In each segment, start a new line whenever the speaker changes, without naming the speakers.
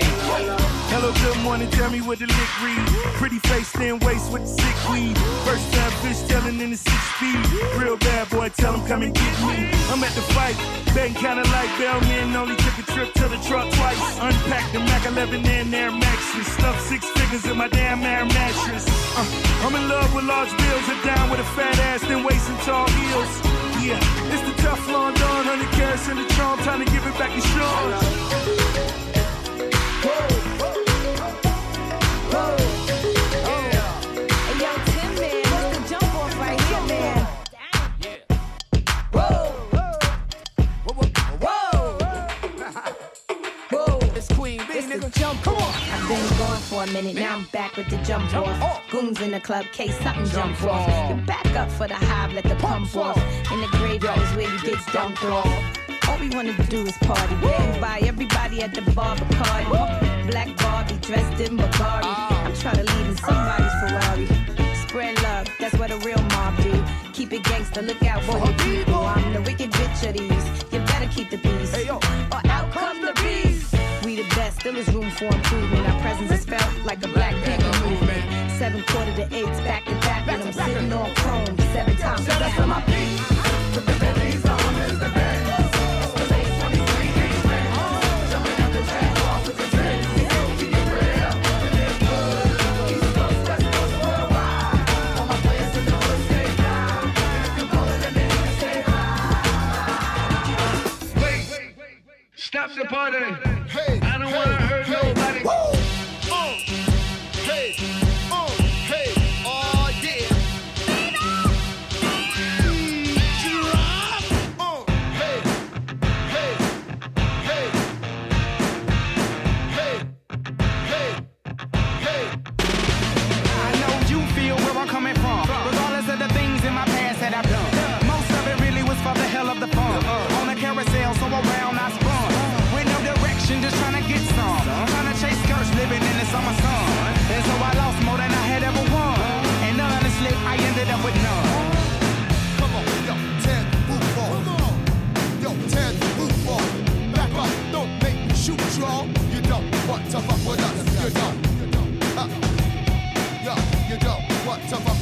Hello, good morning, tell me what the lick read. Pretty face, thin waist with the sick weed. First time fish telling in the six speed. Real bad boy, tell him come and get me. I'm at the fight, betting kinda like Bellman. Only took a trip to the truck twice. Unpacked the Mac 11 and Air Maxes. Stuffed six figures in my damn air mattress. Uh, I'm in love with large bills, and down with a fat ass, thin waist and tall heels. Yeah, it's the tough London, 100 carats in the trunk, time to give it back to Sean.
For a minute, now I'm back with the jump off. Goons in the club, case something jump off. You back up for the hive, let the pump off. In the graveyard is where you get dumped off. All we wanna do is party. Getting by everybody at the bar, Bacardi. Black Barbie dressed in Bugatti. I'm trying to leave in somebody's Ferrari. Spread love, that's what a real mob do. Keep it gangster, look out for your people. I'm the wicked bitch of these. You better keep the peace. Or out come the beast. We the best, still is room for improvement. Our presence is felt like a black panther movement. Seven quarter to eights, back to back, and I'm sitting on chrome seven times. That's on my
Stop the party. Don't wanna hurt nobody.
To
fuck with us, you don't. Yo, You don't to fuck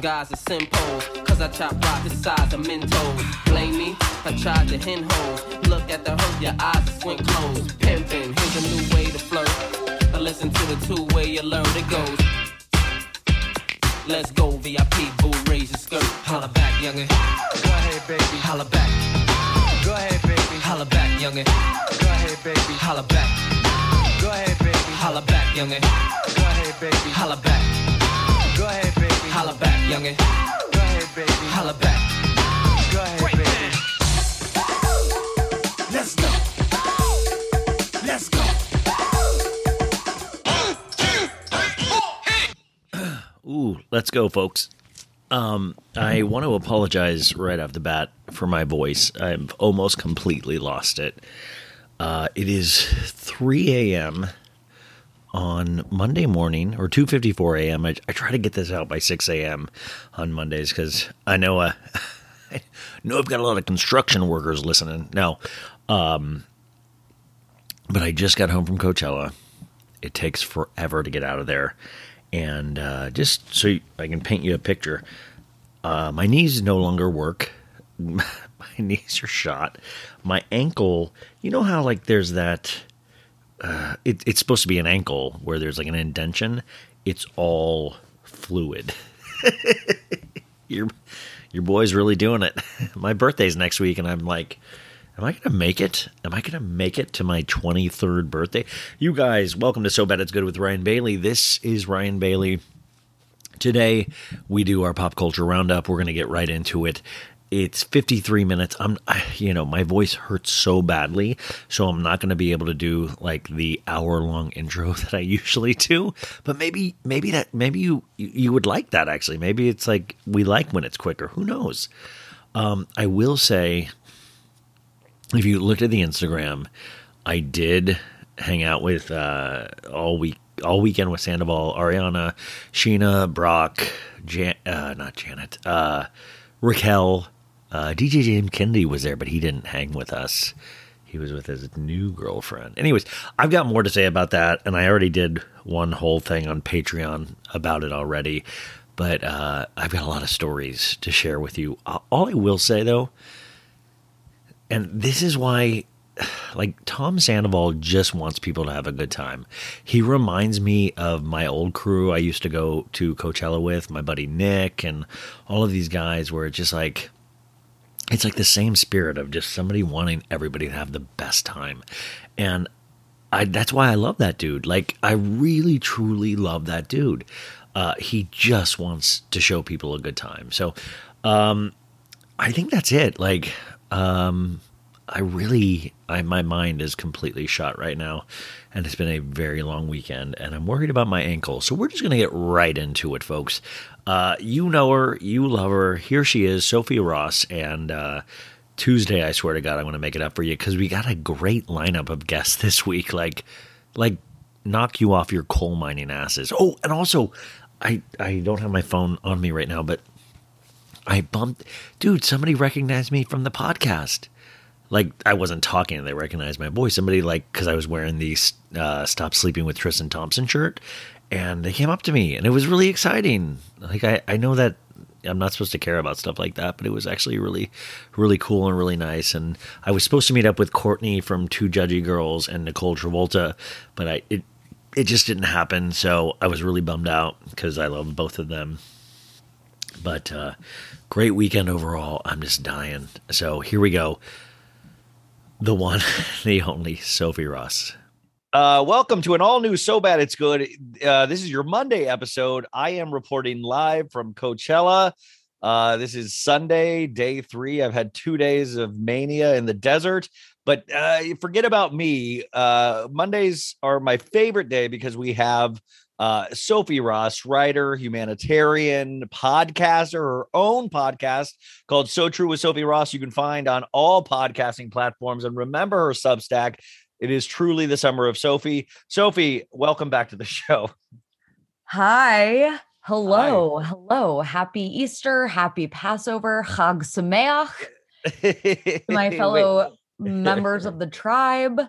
Guys are simple, cause I chop rock the size of Mentos. Blame me, I tried to hen hoes. Look at the hurt, your eyes are squint closed.
Folks. Um, I want to apologize right off the bat for my voice. I've almost completely lost it. Uh, it is 3 a.m. on Monday morning, or 2:54 a.m. I, I try to get this out by 6 a.m. on Mondays because I know uh, I know I've got a lot of construction workers listening. No, um, but I just got home from Coachella. It takes forever to get out of there. And uh, just so you, I can paint you a picture, uh, my knees no longer work. my knees are shot. My ankle, you know how like there's that. Uh, it, it's supposed to be an ankle where there's like an indention. It's all fluid. your your boy's really doing it. My birthday's next week, and I'm like, am I gonna make it? Am I gonna make it to my 23rd birthday? You guys, welcome to So Bad It's Good with Ryan Bailey. This is Ryan Bailey. Today we do our pop culture roundup. We're gonna get right into it. It's 53 minutes. I'm, I, you know, my voice hurts so badly, so I'm not going to be able to do like the hour long intro that I usually do. But maybe, maybe that, maybe you, you would like that actually. Maybe it's like we like when it's quicker. Who knows? Um, I will say, if you looked at the Instagram, I did hang out with uh, all week, all weekend with Sandoval, Ariana, Scheana, Brock, Jan, uh, not Janet, uh, Raquel, uh, DJ James Kennedy was there, but he didn't hang with us.
he was with his new girlfriend. Anyways, I've got more to say about that, and I already did one whole thing on Patreon about it already. But uh, I've got a lot of stories to share with you. All I will say though, and this is why like Tom Sandoval just wants people to have a good time. He reminds me of my old crew I used to go to Coachella with, my buddy Nick and all of these guys where it's just like it's like the same spirit of just somebody wanting everybody to have the best time. And I that's why I love that dude. Like I really truly love that dude. Uh, he just wants to show people a good time. So um I think that's it. Like um I really, I, my mind is completely shot right now, and it's been a very long weekend, and I'm worried about my ankle. So we're just gonna get right into it, folks. Uh, you know her, you love her. Here she is, Sophie Ross, and uh, Tuesday, I swear to God, I'm gonna make it up for you because we got a great lineup of guests this week. Like, like knock you off your coal mining asses. Oh, and also, I I don't have my phone on me right now, but I bumped, dude. Somebody recognized me from the podcast like I wasn't talking and they recognized my voice. Somebody like because I was wearing the uh, "Stop Sleeping with Tristan Thompson" shirt, and they came up to me and it was really exciting. Like I, I know that I'm not supposed to care about stuff like that, but it was actually really, really cool and really nice. And I was supposed to meet up with Courtney from Two Judgy Girls and Nicole Travolta, but I it it just didn't happen. So I was really bummed out because I love both of them. But uh, great weekend overall. I'm just dying. So here we go the one, the only Sophie Ross. Uh, welcome to an all new So Bad It's Good. Uh, this is your Monday episode. I am reporting live from Coachella. Uh, this is Sunday, day three. I've had two days of mania in the desert, but uh, forget about me. Uh, Mondays are my favorite day because we have uh, Sophie Ross, writer, humanitarian, podcaster, her own podcast called So True with Sophie Ross. You can find on all podcasting platforms. And remember her Substack. It is truly the summer of Sophie. Sophie, welcome back to the show.
Hi. Hello. Hi. Hello. Happy Easter. Happy Passover. Chag Sameach. my fellow members of the tribe.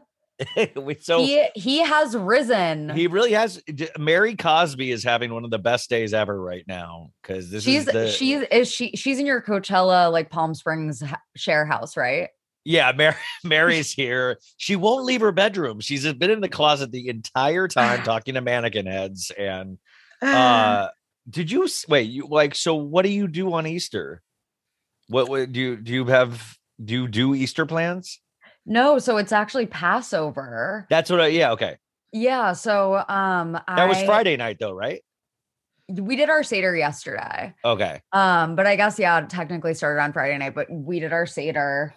so
he he has risen.
He really has. Mary Cosby is having one of the best days ever right now because this
she's
is the,
she's is she she's in your Coachella like Palm Springs share house, right?
Yeah, Mary, Mary's here. She won't leave her bedroom. She's been in the closet the entire time talking to mannequin heads. And uh did you wait? You like so? What do you do on Easter? What, what do you do? You have do you do Easter plans?
No, so it's actually Passover.
That's what I yeah, okay.
Yeah, so um
That I, was Friday night though, right?
We did our Seder yesterday.
Okay.
Um, but I guess yeah, technically started on Friday night, but we did our Seder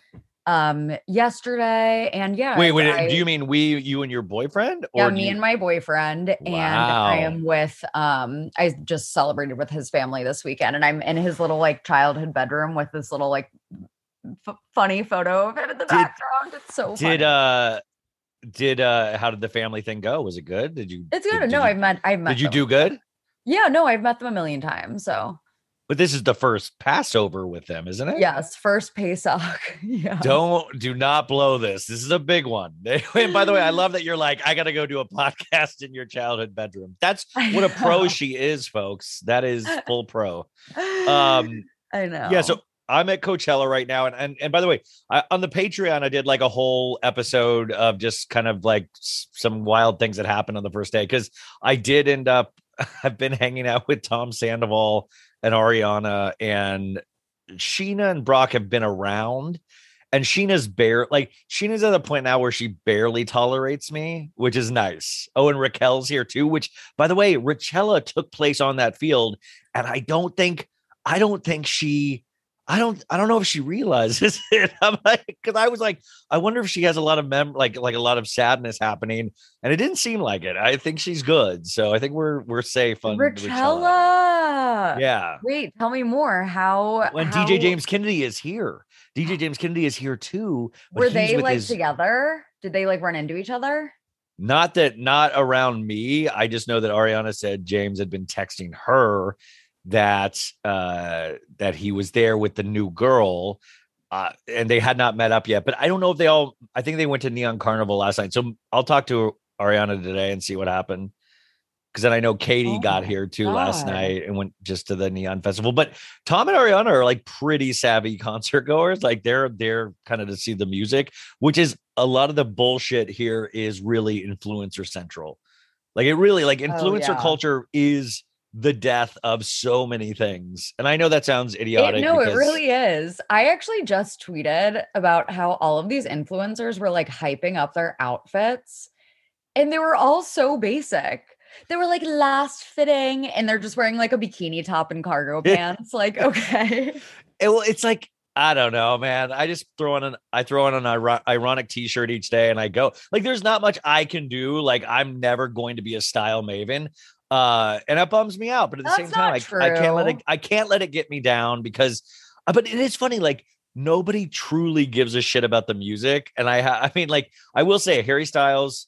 um yesterday and yeah
wait wait I, do you mean we you and your boyfriend
yeah me you... and my boyfriend wow. and i am with um i just celebrated with his family this weekend and i'm in his little like childhood bedroom with this little like f- funny photo of him in the did, background. It's so
funny. did uh did uh how did the family thing go? Was it good? Did you
It's good.
Did,
no,
did
I've met I've met
Did you do good?
Yeah, no, I've met them a million times. So
but this is the first Passover with them, isn't it?
Yes, first Pesach. yeah.
Don't do not blow this. This is a big one. and by the way, I love that you're like, I gotta go do a podcast in your childhood bedroom. That's what a pro she is, folks. That is full pro. Um
I know.
Yeah, so I'm at Coachella right now, and and, and by the way, I, on the Patreon, I did like a whole episode of just kind of like some wild things that happened on the first day because I did end up. I've been hanging out with Tom Sandoval and Ariana, and Scheana and Brock have been around, and Scheana's bare like Scheana's at a point now where she barely tolerates me, which is nice. Oh, and Raquel's here too. Which, by the way, Rachella took place on that field, and I don't think I don't think she I don't I don't know if she realizes it. I'm like because I was like, I wonder if she has a lot of mem like like a lot of sadness happening. And it didn't seem like it. I think she's good. So I think we're we're safe on
Rachella.
Yeah.
Wait, tell me more. How
when
how...
DJ James Kennedy is here. DJ James Kennedy is here too.
Were they like his... together? Did they like run into each other?
Not that not around me. I just know that Ariana said James had been texting her that uh that he was there with the new girl uh, and they had not met up yet. But I don't know if they all. I think they went to Neon Carnival last night. So I'll talk to Ariana today and see what happened. Because then I know Katie
Oh
got here too last night and went just to the Neon Festival. But Tom and Ariana are like pretty savvy concert goers. Like they're they're kind of to see the music, which is a lot of the bullshit here is really influencer central. Like it really like influencer
Oh, yeah.
culture is the death of so many things. And I know that sounds
It,
idiotic.
no, it really is. I actually just tweeted about how all of these influencers were like hyping up their outfits and they were all so basic. They were like last fitting and they're just wearing like a bikini top and cargo pants. Like, okay.
it, well, it's like I don't know, man. I just throw on an I throw on an iro- ironic T-shirt each day, and I go. Like, there's not much I can do. Like, I'm never going to be a style maven, uh, and that bums me out. But at the same time, I, I can't let it. I can't let it get me down because. uh, But it is funny, like. Nobody truly gives a shit about the music, and I, I mean, like, I will say, Harry Styles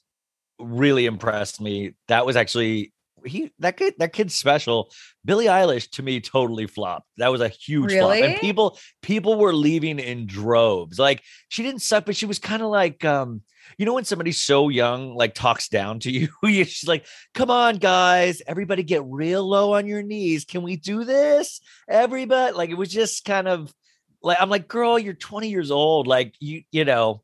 really impressed me. That was actually he that kid that kid's special. Billie Eilish to me totally flopped. That was a huge flop. And people people were leaving in droves. Like she didn't suck, but she was kind of like um you know when somebody's so young like talks down to you, you- she's like, "Come on, guys, everybody get real low on your knees. Can we do this? Everybody." Like it was just kind of like I'm like, "Girl, you're 20 years old. Like you, you know."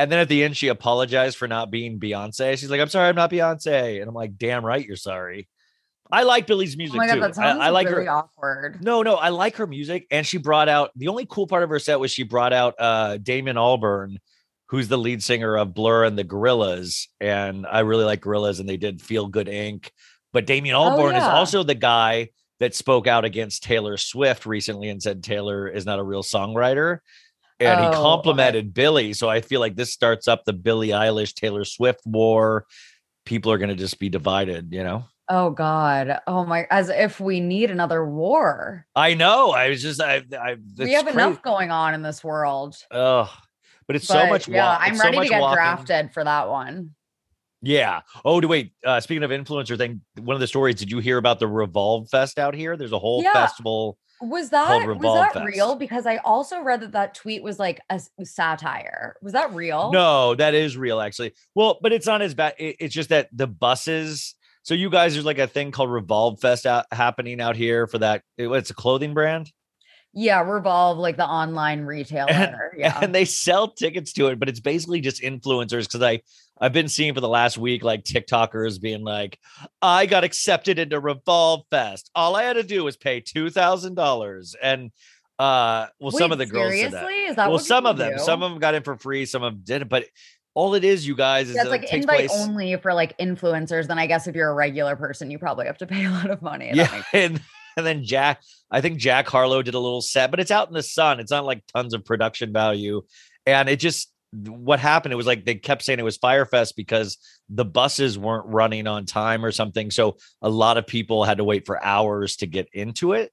And then at the end, she apologized for not being Beyonce. She's like, "I'm sorry, I'm not Beyonce." And I'm like, "Damn right, you're sorry." I like Billie's
Oh
music
my god,
too. I, I like
really
her.
awkward.
No, no, I like her music. And she brought out the only cool part of her set was she brought out uh Damon Albarn, who's the lead singer of Blur and the Gorillaz. And I really like Gorillaz, and they did Feel Good Inc. But Damien
Oh,
Albarn is also the guy that spoke out against Taylor Swift recently and said Taylor is not a real songwriter. And
Oh,
he
okay.
complimented Billie. So I feel like this starts up the Billie Eilish Taylor Swift war. People are going to just be divided, you know?
Oh god. Oh my as if we need another war.
I know. I was just, I, I,
we have
crazy.
enough going on in this world.
Oh, but it's so
But,
much.
Yeah,
wa-
I'm
it's so
ready to get
walking.
drafted for that one.
Yeah. Oh, do wait. Uh, speaking of influencer thing, one of the stories. Did you hear about the Revolve Fest out here? There's a whole
Yeah.
festival.
Was that was that
Fest.
real? Because I also read that that tweet was like a satire. Was that real?
No, that is real actually. Well, but it's not as bad. It- it's just that the buses. So you guys, there's like a thing called Revolve Fest out, happening out here for that. it- It's a clothing brand.
Yeah, Revolve, like the online retailer. yeah.
and they sell tickets to it, but it's basically just influencers because I I've been seeing for the last week like TikTokers being like, I got accepted into Revolve Fest. All I had to do was pay two thousand dollars, and uh, well, some of the girls
seriously?
that.
Is that
well, some of them,
do?
some of them got in for free, some of them didn't. But all it is, you guys, is
That's
that
like
it takes
invite
place.
only for like influencers. Then I guess if you're a regular person, you probably have to pay a lot of money.
Yeah, and and then Jack, I think Jack Harlow did a little set, but it's out in the sun. It's not like tons of production value, and it just what happened. It was like they kept saying it was Fyre Fest because the buses weren't running on time or something. So a lot of people had to wait for hours to get into it.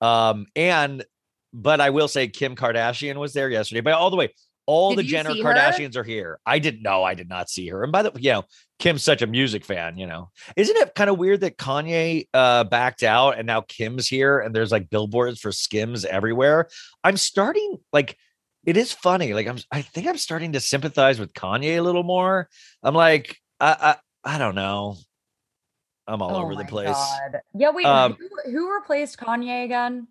Um, and but I will say Kim Kardashian was there yesterday. But all the way, all
Did
the Jenner
see her?
Kardashians are here. I didn't know. I did not see her. And by the way, you know, Kim's such a music fan. You know, isn't it kind of weird that Kanye uh backed out and now Kim's here and there's like billboards for Skims everywhere? I'm starting like it is funny. Like I'm I think I'm starting to sympathize with Kanye a little more. I'm like, I I, I don't know. I'm all
Oh
over the place.
God. Yeah, wait,
Um,
who, who replaced Kanye again?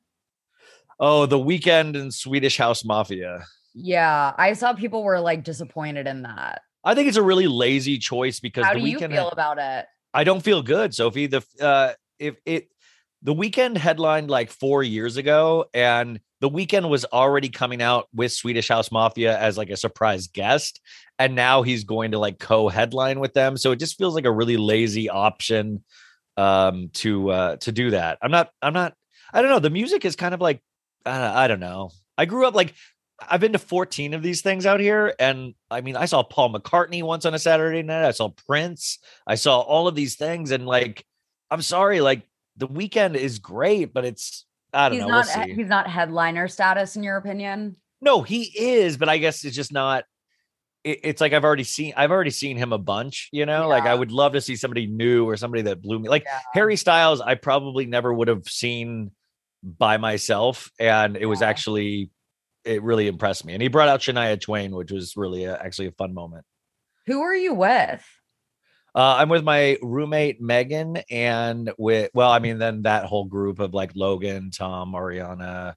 Oh, the Weeknd and Swedish House Mafia.
Yeah, I saw people were like disappointed in that.
I think it's a really lazy choice because
How
the
do you feel about it?
I don't feel good, Sophie. The uh if it the Weeknd headlined like four years ago, and the Weeknd was already coming out with Swedish House Mafia as like a surprise guest, and now he's going to like co-headline with them. So it just feels like a really lazy option um to uh to do that. I'm not I'm not I don't know. The music is kind of like uh, I don't know. I grew up like I've been to 14 of these things out here. And I mean, I saw Paul McCartney once on a Saturday night. I saw Prince. I saw all of these things. And like, I'm sorry, like the Weeknd is great, but it's, I don't
He's
know.
not
we'll
he's not headliner status in your opinion.
No, he is, but I guess it's just not. It, it's like I've already seen. I've already seen him a bunch. You know, like I would love to see somebody new or somebody that blew me. Like
Yeah.
Harry Styles, I probably never would have seen by myself, and it was actually it really impressed me. And he brought out Shania Twain, which was really a, actually a fun moment.
Who are you with?
Uh, I'm with my roommate Megan, and with well, I mean, then that whole group of like Logan, Tom, Ariana.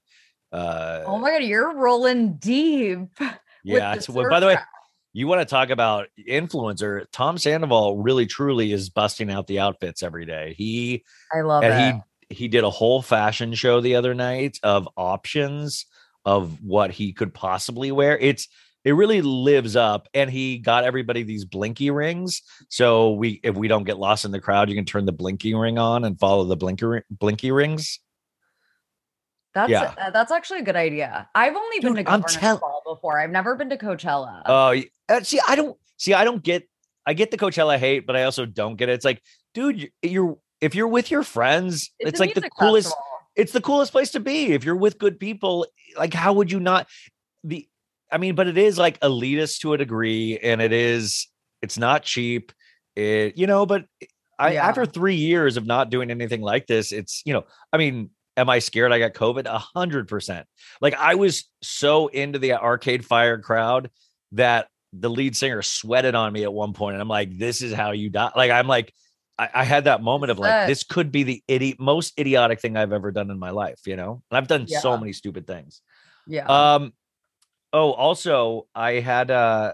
Uh,
oh my god, you're rolling deep.
Yeah. Well, by the way, you want to talk about influencer? Tom Sandoval really truly is busting out the outfits every day. He,
I love
and
it.
He he did a whole fashion show the other night of options of what he could possibly wear. It's it really lives up and he got everybody these blinky rings so we if we don't get lost in the crowd you can turn the blinky ring on and follow the blinky blinky rings
that's yeah. That's actually a good idea. I've only Dude, been to Governor's tell- Ball before. I've never been to Coachella.
Oh, uh, see, I don't see. I don't get. I get the Coachella hate, but I also don't get it. It's like, dude, you're if you're with your friends, it's, it's like the coolest. Festival. It's the coolest place to be. If you're with good people, like how would you not? The, I mean, but it is like elitist to a degree, and it is. It's not cheap. It, you know, but I yeah. after three years of not doing anything like this, it's you know, I mean, am I scared I got COVID? A hundred percent. Like I was so into the Arcade Fire crowd that the lead singer sweated on me at one point, and I'm like, "This is how you die." Like I'm like, I, I had that moment of like, this could be the idiot, most idiotic thing I've ever done in my life. You know, and I've done yeah. so many stupid things.
Yeah.
Um. Oh, also, I had uh,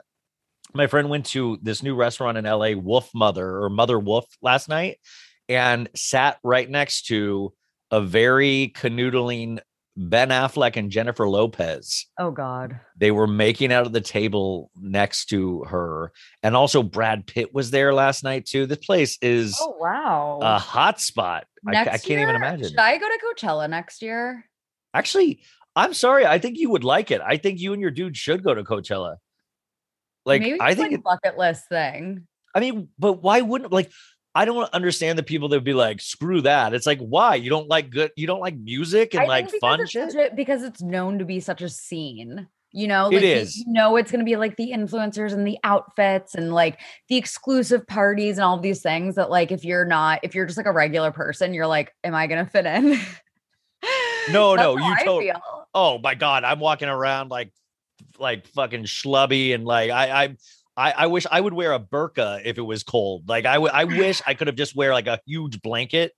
my friend went to this new restaurant in LA, Wolf Mother or Mother Wolf, last night, and sat right next to a very canoodling Ben Affleck and Jennifer Lopez.
Oh God.
They were making out at the table next to her. And also Brad Pitt was there last night too. This place is
Oh wow.
A hot spot. I, I, can't
year,
even imagine.
Should I go to Coachella next year?
Actually, I'm sorry. I think you would like it. I think you and your dude should go to Coachella. Like
Maybe
I think
like it, bucket list thing.
I mean, but why wouldn't like I don't understand the people that would be like, screw that. It's like, why? You don't like good, you don't like music and like fun shit?
A, because it's known to be such a scene. You know, like
it is.
You know, it's going to be like the influencers and the outfits and like the exclusive parties and all these things that, like, if you're not, if you're just like a regular person, you're like, am I going to fit in?
no, no, you told. Oh my god, I'm walking around like, like fucking schlubby and like I, I, I, I wish I would wear a burqa if it was cold. Like I, w- I wish I could have just wear like a huge blanket.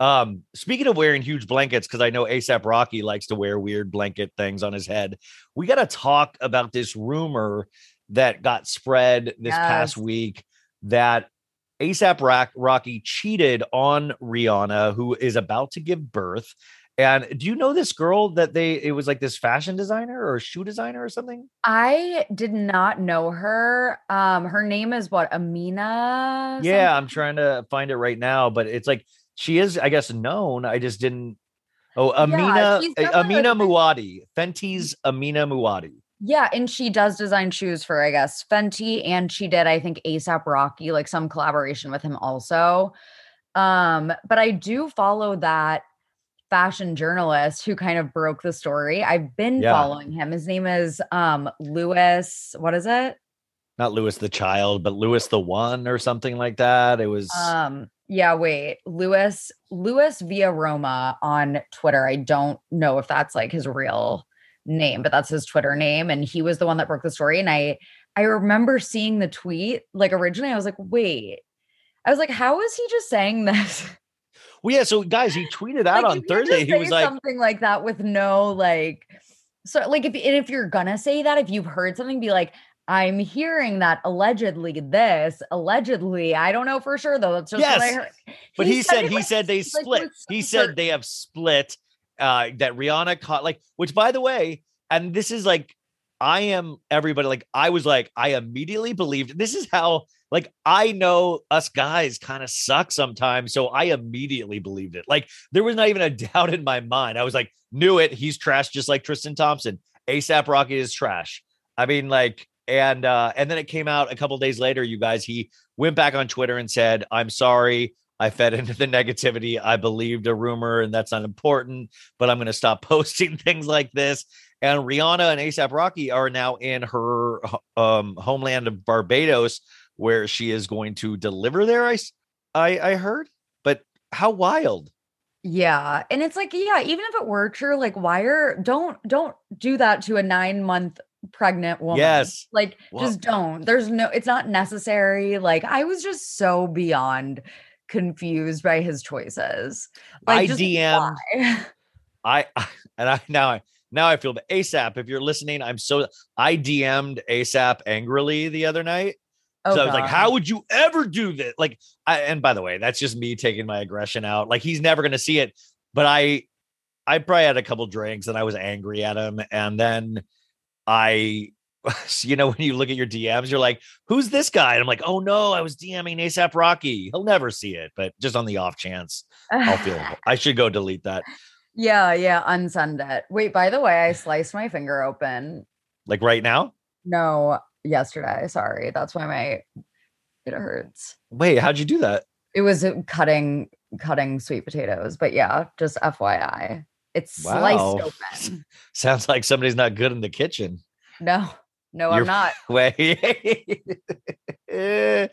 Um, speaking of wearing huge blankets, because I know ASAP Rocky likes to wear weird blanket things on his head. We got to talk about this rumor that got spread this yes. past week that ASAP Rocky cheated on Rihanna, who is about to give birth. And do you know this girl that they it was like this fashion designer or shoe designer or something?
I did not know her. Um her name is what Amina?
Something? Yeah, I'm trying to find it right now, but it's like she is I guess known. I just didn't Oh, Amina yeah, Amina Muaddi. Fenty's Amina Muaddi.
Yeah, and she does design shoes for I guess Fenty and she did I think ASAP Rocky like some collaboration with him also. Um but I do follow that fashion journalist who kind of broke the story. I've been yeah. following him. His name is um Lewis. What is it?
Not Lewis the child, but Lewis the one or something like that. It was
um yeah, wait. Lewis Lewis via Roma on Twitter. I don't know if that's like his real name, but that's his Twitter name and he was the one that broke the story and I I remember seeing the tweet like originally I was like, "Wait." I was like, "How is he just saying this?"
Well, yeah. So, guys, he tweeted out like, on Thursday. He was like
something like that with no like. So, like, if if you're gonna say that, if you've heard something, be like, I'm hearing that allegedly this allegedly. I don't know for sure though. That's just yes. what I heard.
But he, he said, said he said they split. Like, he said they have split. Uh, that Rihanna caught like, which by the way, and this is like, I am everybody. Like, I was like, I immediately believed. This is how like I know us guys kind of suck sometimes. So I immediately believed it. Like there was not even a doubt in my mind. I was like, knew it. He's trash just like Tristan Thompson. ASAP Rocky is trash. I mean, like, and uh, and then it came out a couple days later, you guys, he went back on Twitter and said, I'm sorry. I fed into the negativity. I believed a rumor, and that's unimportant, but I'm going to stop posting things like this. And Rihanna and ASAP Rocky are now in her um, homeland of Barbados where she is going to deliver there. I, I, I heard, but how wild.
Yeah. And it's like, yeah, even if it were true, like why are don't don't do that to a nine month pregnant woman.
Yes.
Like
Well-
just don't. There's no it's not necessary. Like I was just so beyond confused by his choices. Like
I DM'd
why?
I and I now I now I feel the ASAP. If you're listening, I'm so I DM'd ASAP angrily the other night.
Oh,
so I was like, how would you ever do this? Like, I and by the way, that's just me taking my aggression out. Like he's never gonna see it. But I I probably had a couple drinks and I was angry at him. And then I you know, when you look at your DMs, you're like, who's this guy? And I'm like, oh no, I was DMing ASAP Rocky. He'll never see it, but just on the off chance, I'll feel I should go delete that.
Yeah, yeah, unsend it. Wait, by the way, I sliced my finger open.
Like right now.
No, yesterday. Sorry. That's why my it hurts.
Wait, how'd you do that?
It was uh, cutting cutting sweet potatoes, but yeah, just FYI. It's sliced
Wow.
open.
Sounds like somebody's not good in the kitchen.
No, no,
You're-
I'm not.
Wait.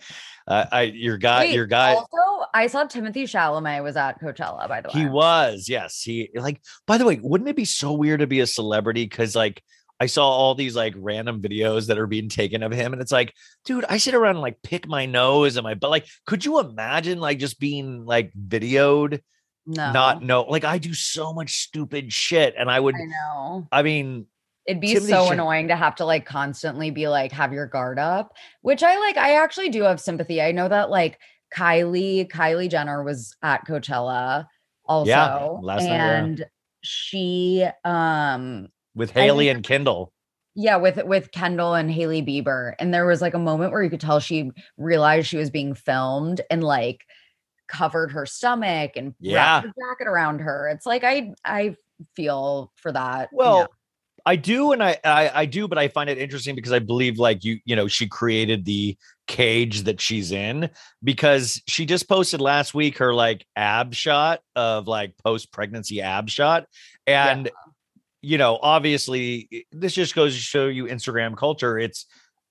uh, I your guy
Wait,
your guy
Also, I saw Timothée Chalamet was at Coachella, by the way.
he was yes he like by the way wouldn't it be so weird to be a celebrity because like I saw all these like random videos that are being taken of him and it's like dude I sit around and like pick my nose and my but like could you imagine like just being like videoed
no,
not know like I do so much stupid shit and I would
I know.
I mean
It'd be so annoying to have to like constantly be like, have your guard up, which I like. I actually do have sympathy. I know that like Kylie, Kylie Jenner was at Coachella also.
last night, yeah.
and she, um,
with
Hailey
and Kendall.
yeah, with with Kendall and Hailey Bieber. And there was like a moment where you could tell she realized she was being filmed and like covered her stomach and
Yeah.
wrapped her jacket around her. It's like I I feel for that. you
Well,
know.
I do, and I, I I do, but I find it interesting because I believe like you you know she created the cage that she's in because she just posted last week her like ab shot of like post pregnancy ab shot. And you know obviously this just goes to show you Instagram culture it's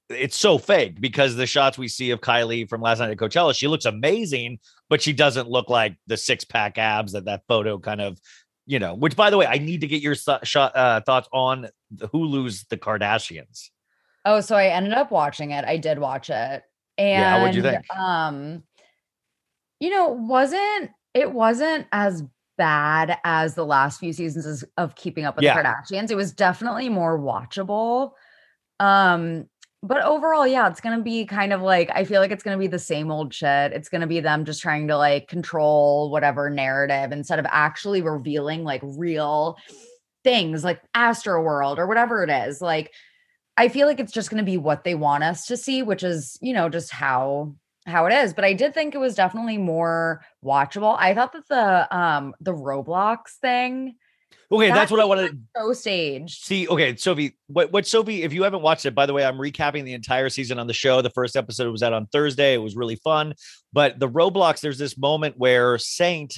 it's so fake because the shots we see of Kylie from last night at Coachella she looks amazing but she doesn't look like the six pack abs that that photo kind of you know, which by the way, I need to get your th- shot, uh, thoughts on the Hulu's The Kardashians.
Oh, so I ended up watching it. I did watch it. And
Yeah, what'd you think?
um you know, wasn't it wasn't as bad as the last few seasons of keeping up with
Yeah.
the Kardashians. It was definitely more watchable. Um but overall, yeah, it's going to be kind of like I feel like it's going to be the same old shit. It's going to be them just trying to like control whatever narrative instead of actually revealing like real things like Astroworld or whatever it is. Like I feel like it's just going to be what they want us to see, which is, you know, just how how it is. But I did think it was definitely more watchable. I thought that the um the Roblox thing
Okay,
that
that's what I wanted.
so staged.
See, okay, Sophie, what what Sophie, if you haven't watched it, by the way, I'm recapping the entire season on the show. The first episode was out on Thursday. It was really fun. But the Roblox, there's this moment where Saint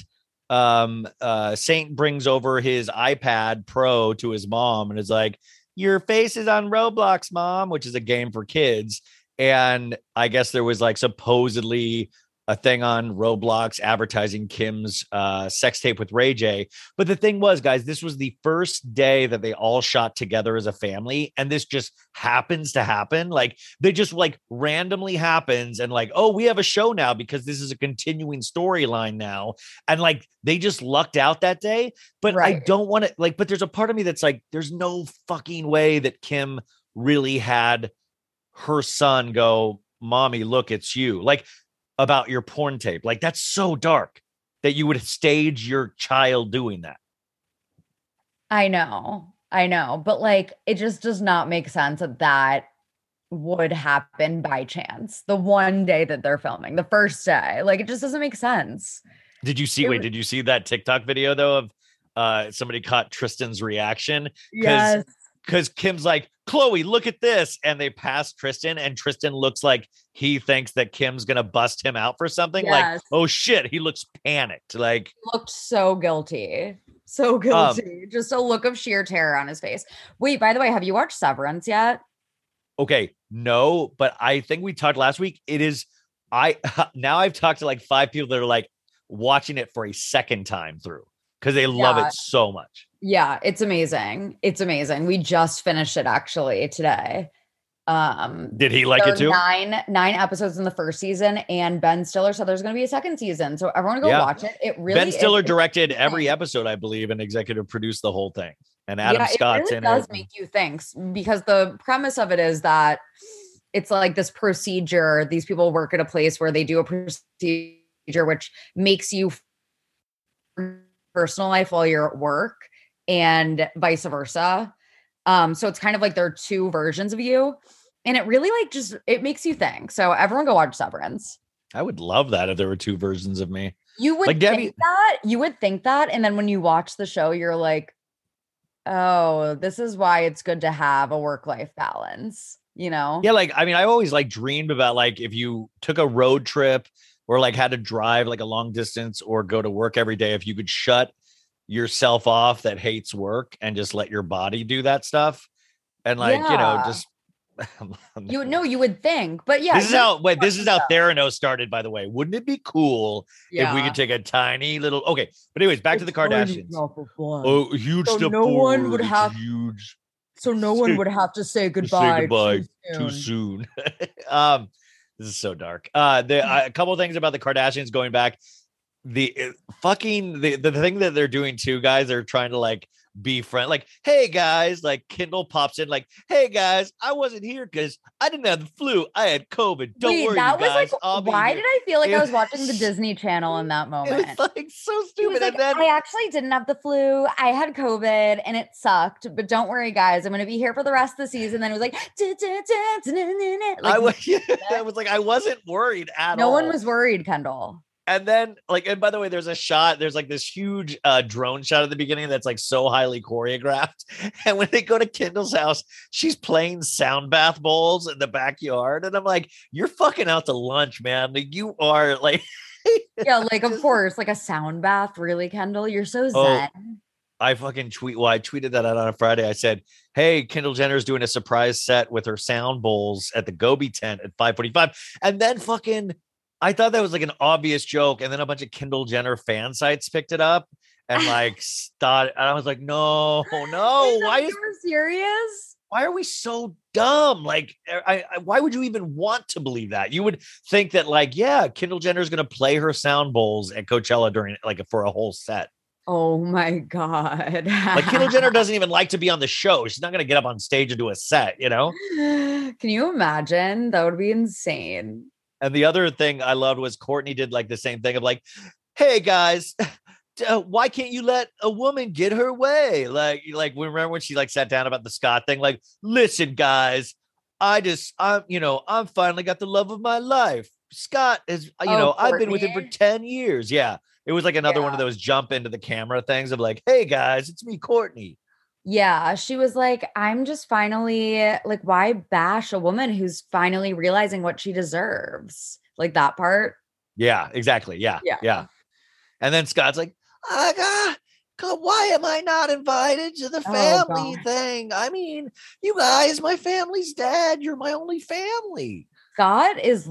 um uh Saint brings over his iPad Pro to his mom and is like, Your face is on Roblox, mom, which is a game for kids. And I guess there was like supposedly a thing on Roblox advertising Kim's uh, sex tape with Ray J. But the thing was, guys, this was the first day that they all shot together as a family, and this just happens to happen. Like they just like randomly happens, and like, oh, we have a show now because this is a continuing storyline now, and like they just lucked out that day. But I don't want to like. But there's a part of me that's like, there's no fucking way that Kim really had her son go, "Mommy, look, it's you." Like about your porn tape. Like that's so dark that you would stage your child doing that.
I know. I know. But like it just does not make sense that that would happen by chance. The one day that they're filming, the first day. Like it just doesn't make sense.
Did you see?
It
Wait, did you see that TikTok video though of uh somebody caught Tristan's reaction?
Yes.
Because Kim's like, Khloé, look at this. And they pass Tristan, and Tristan looks like he thinks that Kim's gonna bust him out for something. Like, oh shit, he looks panicked. Like,
looked so guilty. So
Um,
guilty. Just a look of sheer terror on his face. Wait, by the way, have you watched Severance yet?
okay, no, but I think we talked last week. It is I now I've talked to like five people that are like watching it for a second time through. because they love it so much.
Yeah, it's amazing. It's amazing. We just finished it actually today. Um
Did he like it too?
Nine nine episodes in the first season, and Ben Stiller said there's going to be a second season. So everyone go
Yeah.
watch it. It really
ben Stiller
is,
directed every episode, I believe, and executive produced the whole thing. And Adam
yeah,
Scott's
it really
in
does
it.
make you think because the premise of it is that it's like this procedure. These people work at a place where they do a procedure which makes you personal life while you're at work, and vice versa. Um, so it's kind of like there are two versions of you, and it really like just it makes you think. So everyone go watch Severance.
I would love that if there were two versions of me.
You would
Like Debbie-
think that. You would think that. And then when you watch the show, you're like, oh, this is why it's good to have a work life balance, you know?
Yeah, like I mean, I always like dreamed about like if you took a road trip or like had to drive like a long distance or go to work every day, if you could shut yourself off that hates work and just let your body do that stuff. And like, you know, just
You know, you would think, but yeah.
this is how wait, this is how Theranos started, by the way. Wouldn't it be cool if we could take a tiny little okay, but anyways, back to the Kardashians. Oh, huge
So no one would
it's
have-
huge
So no one would have to say goodbye.
say goodbye
too
too
soon.
soon. um, this is so dark. Uh, the uh, a couple of things about the Kardashians going back. The uh, fucking the the thing that they're doing too, guys. They're trying to like be friend, like, hey guys, like Kendall pops in, like, hey guys, I wasn't here because I didn't have the flu. I had COVID. Don't
Wait,
worry,
that was
guys.
like,
I'll
why did I feel like
It
I was watching the Disney Channel in that moment?
was like so stupid.
like,
then
I actually didn't have the flu. I had COVID and it sucked. But don't worry, guys. I'm going to be here for the rest of the season. Then it was like.
I was, I was like, I wasn't worried at
no
all.
No one was worried, Kendall.
And then, like, and by the way, there's a shot, there's like this huge uh drone shot at the beginning that's like so highly choreographed. And when they go to Kendall's house, she's playing sound bath bowls in the backyard. And I'm like, you're fucking out to lunch, man. Like, you are like,
Yeah, like, of course, like a sound bath. Really, Kendall? You're so
Oh,
zen.
I fucking tweet. Well, I tweeted that out on a Friday. I said, "Hey, Kendall Jenner is doing a surprise set with her sound bowls at the Gobi tent at 5:45," and then fucking, I thought that was like an obvious joke, and then a bunch of Kendall Jenner fan sites picked it up and like started. And I was like, "No, no, why
you
is
were serious?
why are we so dumb? Like, eh, I, I why would you even want to believe that? You would think that like, yeah, Kendall is going to play her sound bowls at Coachella during like for a whole set."
Oh my god!
Like Kendall Jenner doesn't even like to be on the show. She's not going to get up on stage and do a set, you know?
Can you imagine? That would be insane.
And the other thing I loved was Kourtney did like the same thing of like, hey guys, uh, why can't you let a woman get her way? Like, like remember when she like sat down about the Scott thing? Like, listen, guys, I just, I'm, you know, I'm finally got the love of my life. Scott is, you
Oh,
know, I've been with him for 10 years. Yeah. It was like another one of those jump into the camera things of like, hey guys, it's me, Kourtney.
Yeah, she was like, I'm just finally like, why bash a woman who's finally realizing what she deserves? Like that part.
Yeah, exactly. Yeah.
Yeah.
Yeah. And then Scott's like, I got God, why am I not invited to the
Oh,
family
God.
thing? I mean, you guys, my family's dad. You're my only family.
Scott is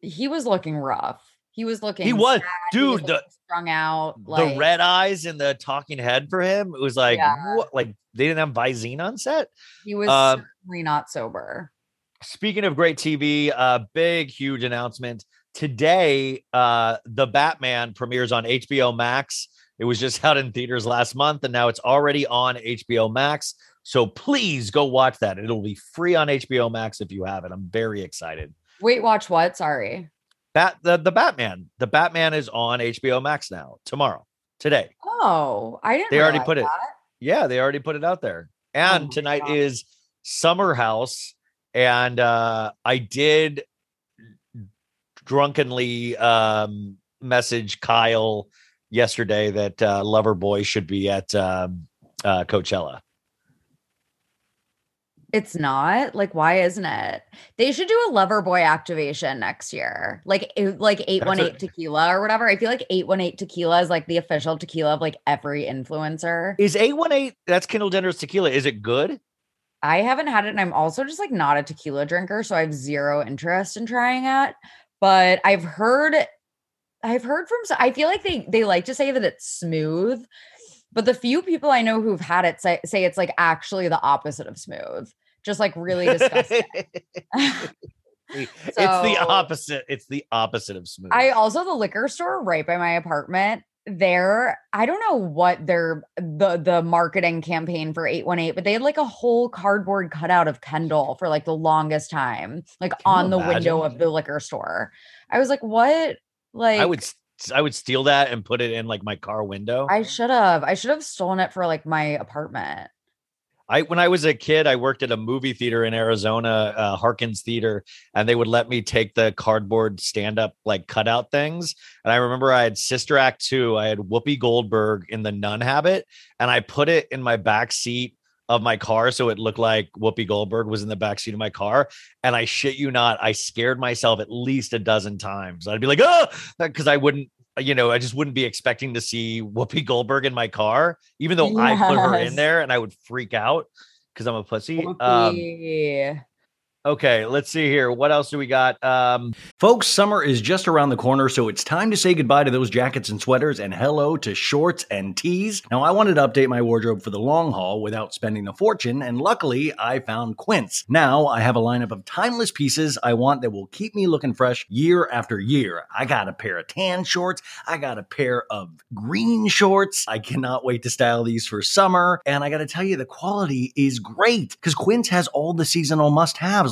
he was looking rough. He was looking
He was,
sad, he was
dude. The
strung out. Like
the red eyes and the talking head for him. It was like,
Yeah.
what? Like they didn't have Visine on set.
he was
um,
certainly not sober.
Speaking of great TV, uh, big, huge announcement today. Uh, the Batman premieres on HBO Max. It was just out in theaters last month, and now it's already on HBO Max. So please go watch that. It'll be free on HBO Max if you have it. I'm very excited.
Wait, watch what? Sorry.
Bat the, the Batman. The Batman is on HBO Max now, tomorrow, today.
Oh, I didn't
They already put it. Yeah, they already put it out there. And
my
tonight
God.
is Summer House. And uh I did drunkenly um message Kyle yesterday that uh Lover Boy should be at um uh Coachella.
It's not like why isn't it? They should do a lover boy activation next year, like like eight one eight tequila or whatever. I feel like eight one eight tequila is like the official tequila of like every influencer.
Is 818 that's Kendall Jenner's tequila? Is it good?
I haven't had it, and I'm also just like not a tequila drinker, so I have zero interest in trying it. But I've heard, I've heard from. I feel like they they like to say that it's smooth, But the few people I know who've had it say, say it's like actually the opposite of smooth, just like really disgusting.
it's the opposite. It's the opposite of smooth.
I also the liquor store right by my apartment. There, I don't know what their the the marketing campaign for 818, but they had like a whole cardboard cutout of Kendall for like the longest time, like on the
imagine?
window of the liquor store. I was like, what? Like
I would I would steal that and put it in like my car window.
I should have. I should have stolen it for like my apartment.
I when I was a kid, I worked at a movie theater in Arizona, uh, Harkins Theater, and they would let me take the cardboard stand-up like cutout things. And I remember I had Sister Act two. I had Whoopi Goldberg in the nun habit, and I put it in my back seat of my car so it looked like Whoopi Goldberg was in the back seat of my car. And I shit you not, I scared myself at least a dozen times. I'd be like, oh, because I wouldn't. You know, I just wouldn't be expecting to see Whoopi Goldberg in my car, even though I put her in there, and I would freak out because I'm a pussy. Um. Okay, let's see here. What else do we got? Um,
Folks, summer is just around the corner, so it's time to say goodbye to those jackets and sweaters and hello to shorts and tees. Now, I wanted to update my wardrobe for the long haul without spending a fortune, and luckily, I found Quince. Now, I have a lineup of timeless pieces I want that will keep me looking fresh year after year. I got a pair of tan shorts, I got a pair of green shorts. I cannot wait to style these for summer, and I gotta tell you, the quality is great because Quince has all the seasonal must haves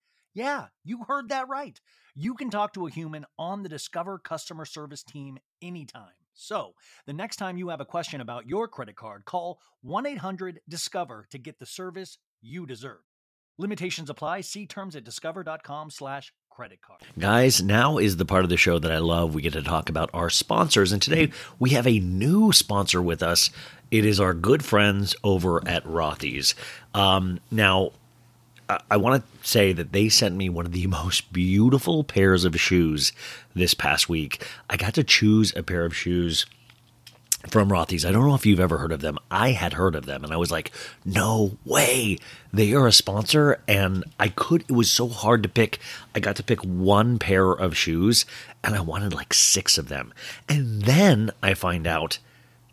Yeah, you heard that right. You can talk to a human on the Discover customer service team anytime. So, the next time you have a question about your credit card, call 1 800 Discover to get the service you deserve. Limitations apply. See terms at discover.com/slash credit card.
Guys, now is the part of the show that I love. We get to talk about our sponsors. And today we have a new sponsor with us. It is our good friends over at Rothy's. Um, now, I, want to say that they sent me one of the most beautiful pairs of shoes this past week. I got to choose a pair of shoes from Rothy's. I don't know if you've ever heard of them. I had heard of them and I was like, no way. They are a sponsor. And I could, it was so hard to pick. I got to pick one pair of shoes and I wanted like six of them. And then I find out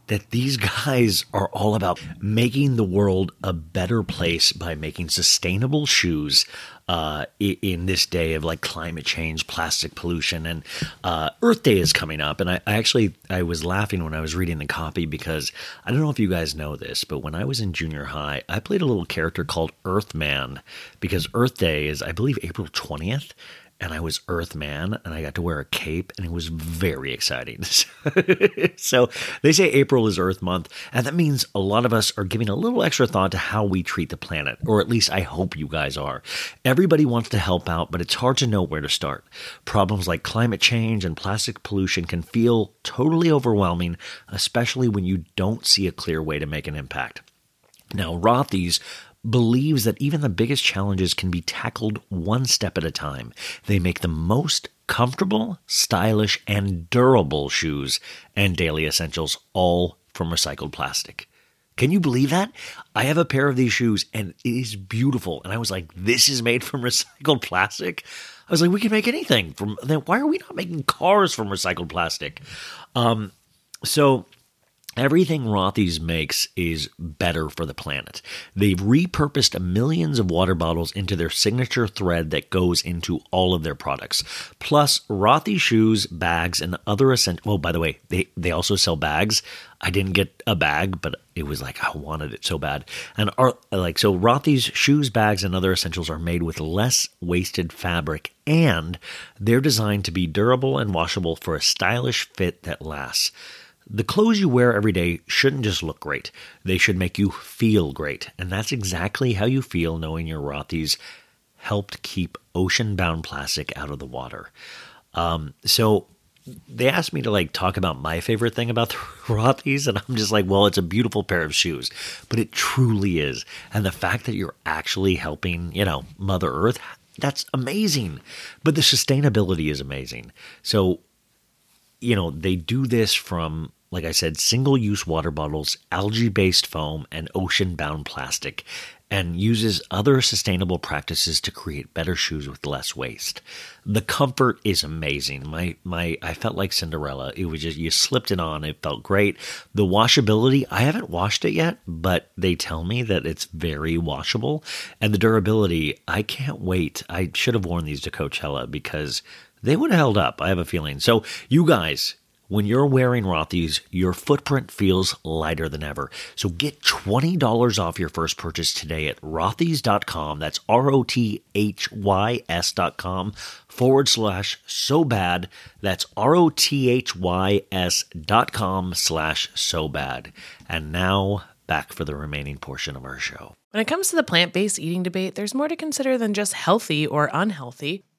that these guys are all about making the world a better place by making sustainable shoes uh, in this day of like climate change, plastic pollution, and uh, Earth Day is coming up. And I, I actually I was laughing when I was reading the copy because I don't know if you guys know this, but when I was in junior high, I played a little character called Earthman because Earth Day is I believe April twentieth and I was Earthman, and I got to wear a cape, and it was very exciting. so they say April is Earth Month, and that means a lot of us are giving a little extra thought to how we treat the planet, or at least I hope you guys are. Everybody wants to help out, but it's hard to know where to start. Problems like climate change and plastic pollution can feel totally overwhelming, especially when you don't see a clear way to make an impact. Now, Rothy's believes that even the biggest challenges can be tackled one step at a time. They make the most comfortable, stylish, and durable shoes and daily essentials, all from recycled plastic. Can you believe that? I have a pair of these shoes and it is beautiful. And I was like, this is made from recycled plastic? I was like, we can make anything from then why are we not making cars from recycled plastic? Um, so Everything Rothy's makes is better for the planet. They've repurposed millions of water bottles into their signature thread that goes into all of their products. Plus, Rothy shoes, bags, and other essential. Oh, by the way, they, they also sell bags. I didn't get a bag, but it was like I wanted it so bad. And are like so Rothy's shoes, bags, and other essentials are made with less wasted fabric and they're designed to be durable and washable for a stylish fit that lasts. The clothes you wear every day shouldn't just look great. They should make you feel great. And that's exactly how you feel knowing your Rothy's helped keep ocean bound plastic out of the water. Um, so they asked me to like talk about my favorite thing about the Rothy's, and I'm just like, well, it's a beautiful pair of shoes, but it truly is. And the fact that you're actually helping, you know, Mother Earth, that's amazing. But the sustainability is amazing. So, you know, they do this from like I said, single use water bottles, algae based foam, and ocean bound plastic, and uses other sustainable practices to create better shoes with less waste. The comfort is amazing. My my I felt like Cinderella. It was just you slipped it on, it felt great. The washability, I haven't washed it yet, but they tell me that it's very washable. And the durability, I can't wait. I should have worn these to Coachella because they would have held up. I have a feeling. So, you guys, when you're wearing Rothy's, your footprint feels lighter than ever. So get $20 off your first purchase today at rothys.com. That's R O T H Y S.com forward slash so bad. That's R O T H Y S dot com slash so bad. And now back for the remaining portion of our show.
When it comes to the plant based eating debate, there's more to consider than just healthy or unhealthy.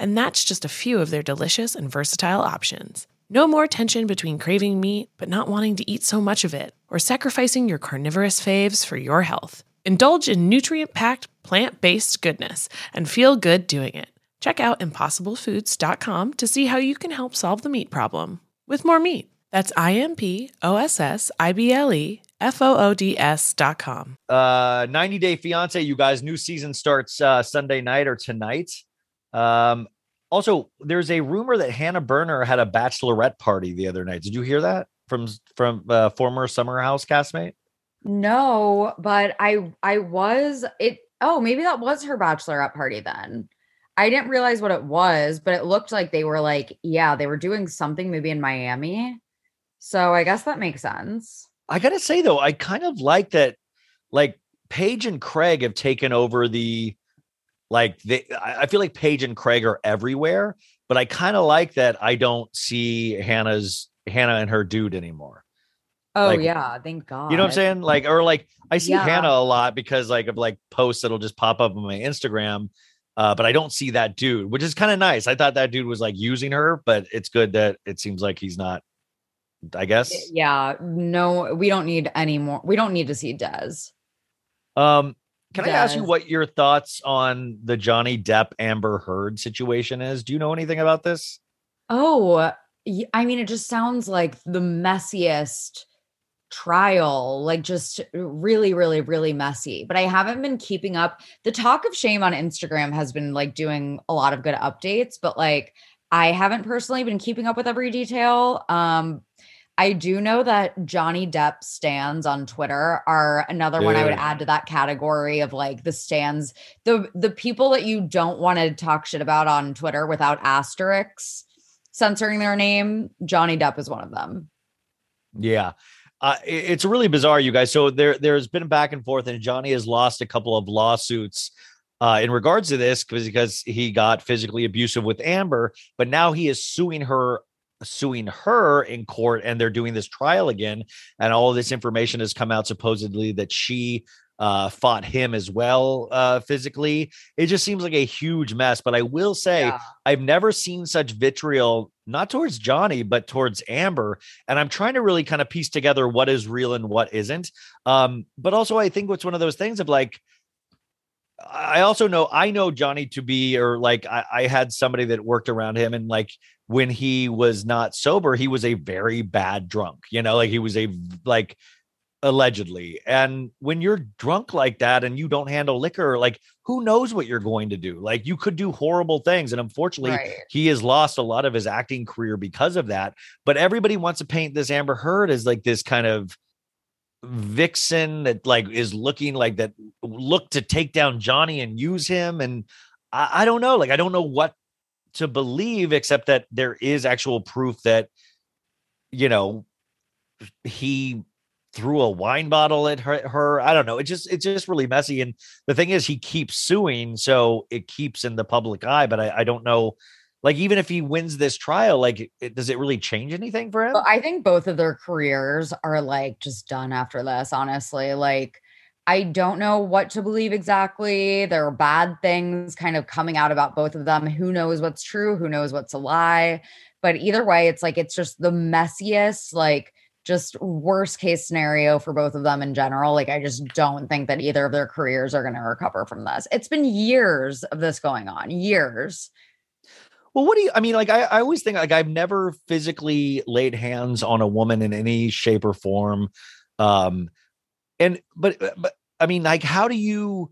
And that's just a few of their delicious and versatile options. No more tension between craving meat but not wanting to eat so much of it, or sacrificing your carnivorous faves for your health. Indulge in nutrient packed, plant based goodness and feel good doing it. Check out impossiblefoods.com to see how you can help solve the meat problem with more meat. That's I M P O S S I B L E F O O D S dot com.
Uh, 90 Day Fiance, you guys, new season starts uh, Sunday night or tonight. Um, also, there's a rumor that Hannah Berner had a bachelorette party the other night. Did you hear that from from uh, former Summer House castmate?
No, but I I was it. Oh, maybe that was her bachelorette party then. I didn't realize what it was, but it looked like they were like, yeah, they were doing something maybe in Miami. So I guess that makes sense.
I gotta say though, I kind of like that. Like Paige and Craig have taken over the like they I feel like Paige and Craig are everywhere, but I kind of like that I don't see Hannah's Hannah and her dude anymore.
Oh
Like,
yeah, thank God.
You know what I'm saying? Like, or like I see
Yeah.
Hannah a lot because like of like posts that'll just pop up on my Instagram. Uh, but I don't see that dude, which is kind of nice. I thought that dude was like using her, but it's good that it seems like he's not. I guess.
Yeah, no, we don't need any more. We don't need to see Des.
Um, can I ask you what your thoughts on the Johnny Depp Amber Heard situation is? Do you know anything about this?
Oh, I mean, it just sounds like the messiest trial, like just really, really, really messy. But I haven't been keeping up. The talk of shame on Instagram has been like doing a lot of good updates, but like I haven't personally been keeping up with every detail. Um, I do know that Johnny Depp stands on Twitter are another one I would add to that category of like the stands, the the people that you don't want to talk shit about on Twitter without asterisks censoring their name. Johnny Depp is one of them.
Yeah. Uh, it's really bizarre, you guys. So there, there's been back and forth, and Johnny has lost a couple of lawsuits uh, in regards to this because because he got physically abusive with Amber, but now he is suing her, suing her in court, and they're doing this trial again. And all of this information has come out supposedly that she uh, fought him as well uh, physically. It just seems like a huge mess. But I will say, yeah. I've never seen such vitriol, not towards Johnny, but towards Amber. And I'm trying to really kind of piece together what is real and what isn't. Um, but also, I think it's one of those things of like, I also know I know Johnny to be, or like I, I had somebody that worked around him, and like when he was not sober, he was a very bad drunk. You know, like he was a like allegedly. And when you're drunk like that and you don't handle liquor, like who knows what you're going to do? Like you could do horrible things. And unfortunately, right. he has lost a lot of his acting career because of that. But everybody wants to paint this Amber Heard as like this kind of vixen that like is looking like that look to take down Johnny and use him. And I, I don't know. Like I don't know what to believe except that there is actual proof that you know he threw a wine bottle at her, her. I don't know. It just it's just really messy. And the thing is, he keeps suing, so it keeps in the public eye. But I, I don't know. Like even if he wins this trial, like it, does it really change anything for him?
I think both of their careers are like just done after this. Honestly, like I don't know what to believe exactly. There are bad things kind of coming out about both of them. Who knows what's true? Who knows what's a lie? But either way, it's like it's just the messiest, like just worst case scenario for both of them in general. Like, I just don't think that either of their careers are going to recover from this. It's been years of this going on, years.
Well, what do you, I mean, like, I, I always think, like, I've never physically laid hands on a woman in any shape or form. Um, and, but, but, I mean, like, how do you,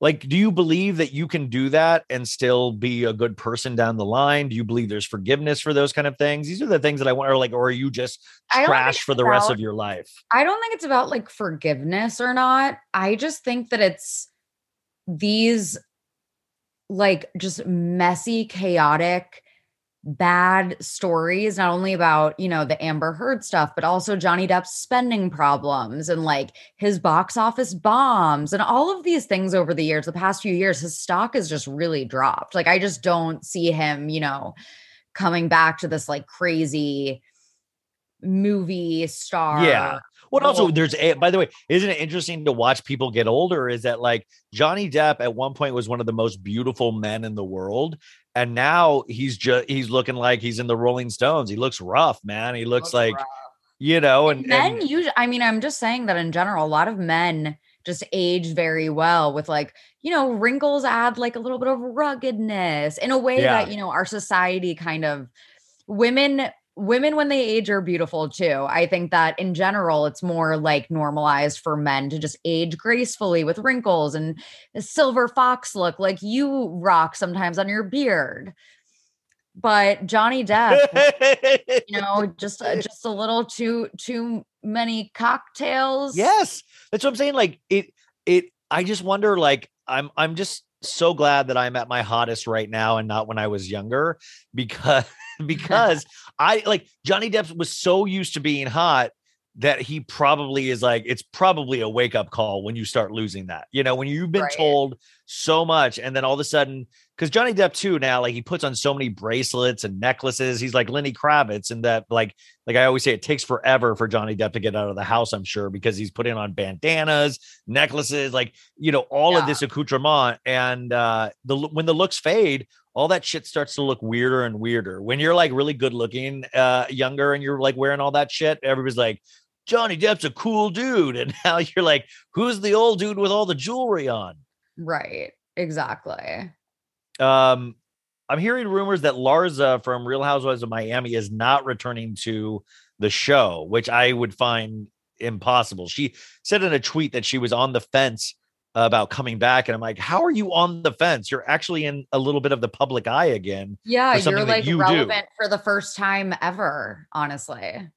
like do you believe that you can do that and still be a good person down the line? Do you believe there's forgiveness for those kind of things? These are the things that i want or like or are you just trash for the about, rest of your life?
I don't think it's about like forgiveness or not. I just think that it's these like just messy chaotic bad stories, not only about, you know, the Amber Heard stuff, but also Johnny Depp's spending problems and like his box office bombs and all of these things over the years, the past few years, his stock has just really dropped. Like, I just don't see him, you know, coming back to this like crazy movie star.
Yeah. Well, also there's a by the way, isn't it interesting to watch people get older? Is that like Johnny Depp at one point was one of the most beautiful men in the world, and now he's just he's looking like he's in the Rolling Stones. He looks rough, man. He looks, looks like rough. you know, and,
and men and, usually. I mean, I'm just saying that in general, a lot of men just age very well with like you know wrinkles add like a little bit of ruggedness in a way yeah. that you know our society kind of women women when they age are beautiful too. I think that in general, it's more like normalized for men to just age gracefully with wrinkles and a silver fox look like you rock sometimes on your beard. But Johnny Depp, you know, just uh, just a little too too many cocktails.
Yes, that's what I'm saying. Like it, it. I just wonder. Like I'm, I'm just so glad that I'm at my hottest right now and not when I was younger because because I like Johnny Depp was so used to being hot that he probably is like it's probably a wake up call when you start losing that. You know, when you've been right. told so much and then all of a sudden cuz Johnny Depp too now like he puts on so many bracelets and necklaces. He's like Lenny Kravitz and that like like I always say it takes forever for Johnny Depp to get out of the house, I'm sure, because he's putting on bandanas, necklaces, like, you know, all yeah. of this accoutrement and uh the when the looks fade, all that shit starts to look weirder and weirder. When you're like really good looking, uh, younger, and you're like wearing all that shit, everybody's like, Johnny Depp's a cool dude. And now you're like, who's the old dude with all the jewelry on?
Right. Exactly.
Um, I'm hearing rumors that Larsa from Real Housewives of Miami is not returning to the show, which I would find impossible. She said in a tweet that she was on the fence about coming back and i'm like how are you on the fence you're actually in a little bit of the public eye again
yeah you're like you relevant do. for the first time ever honestly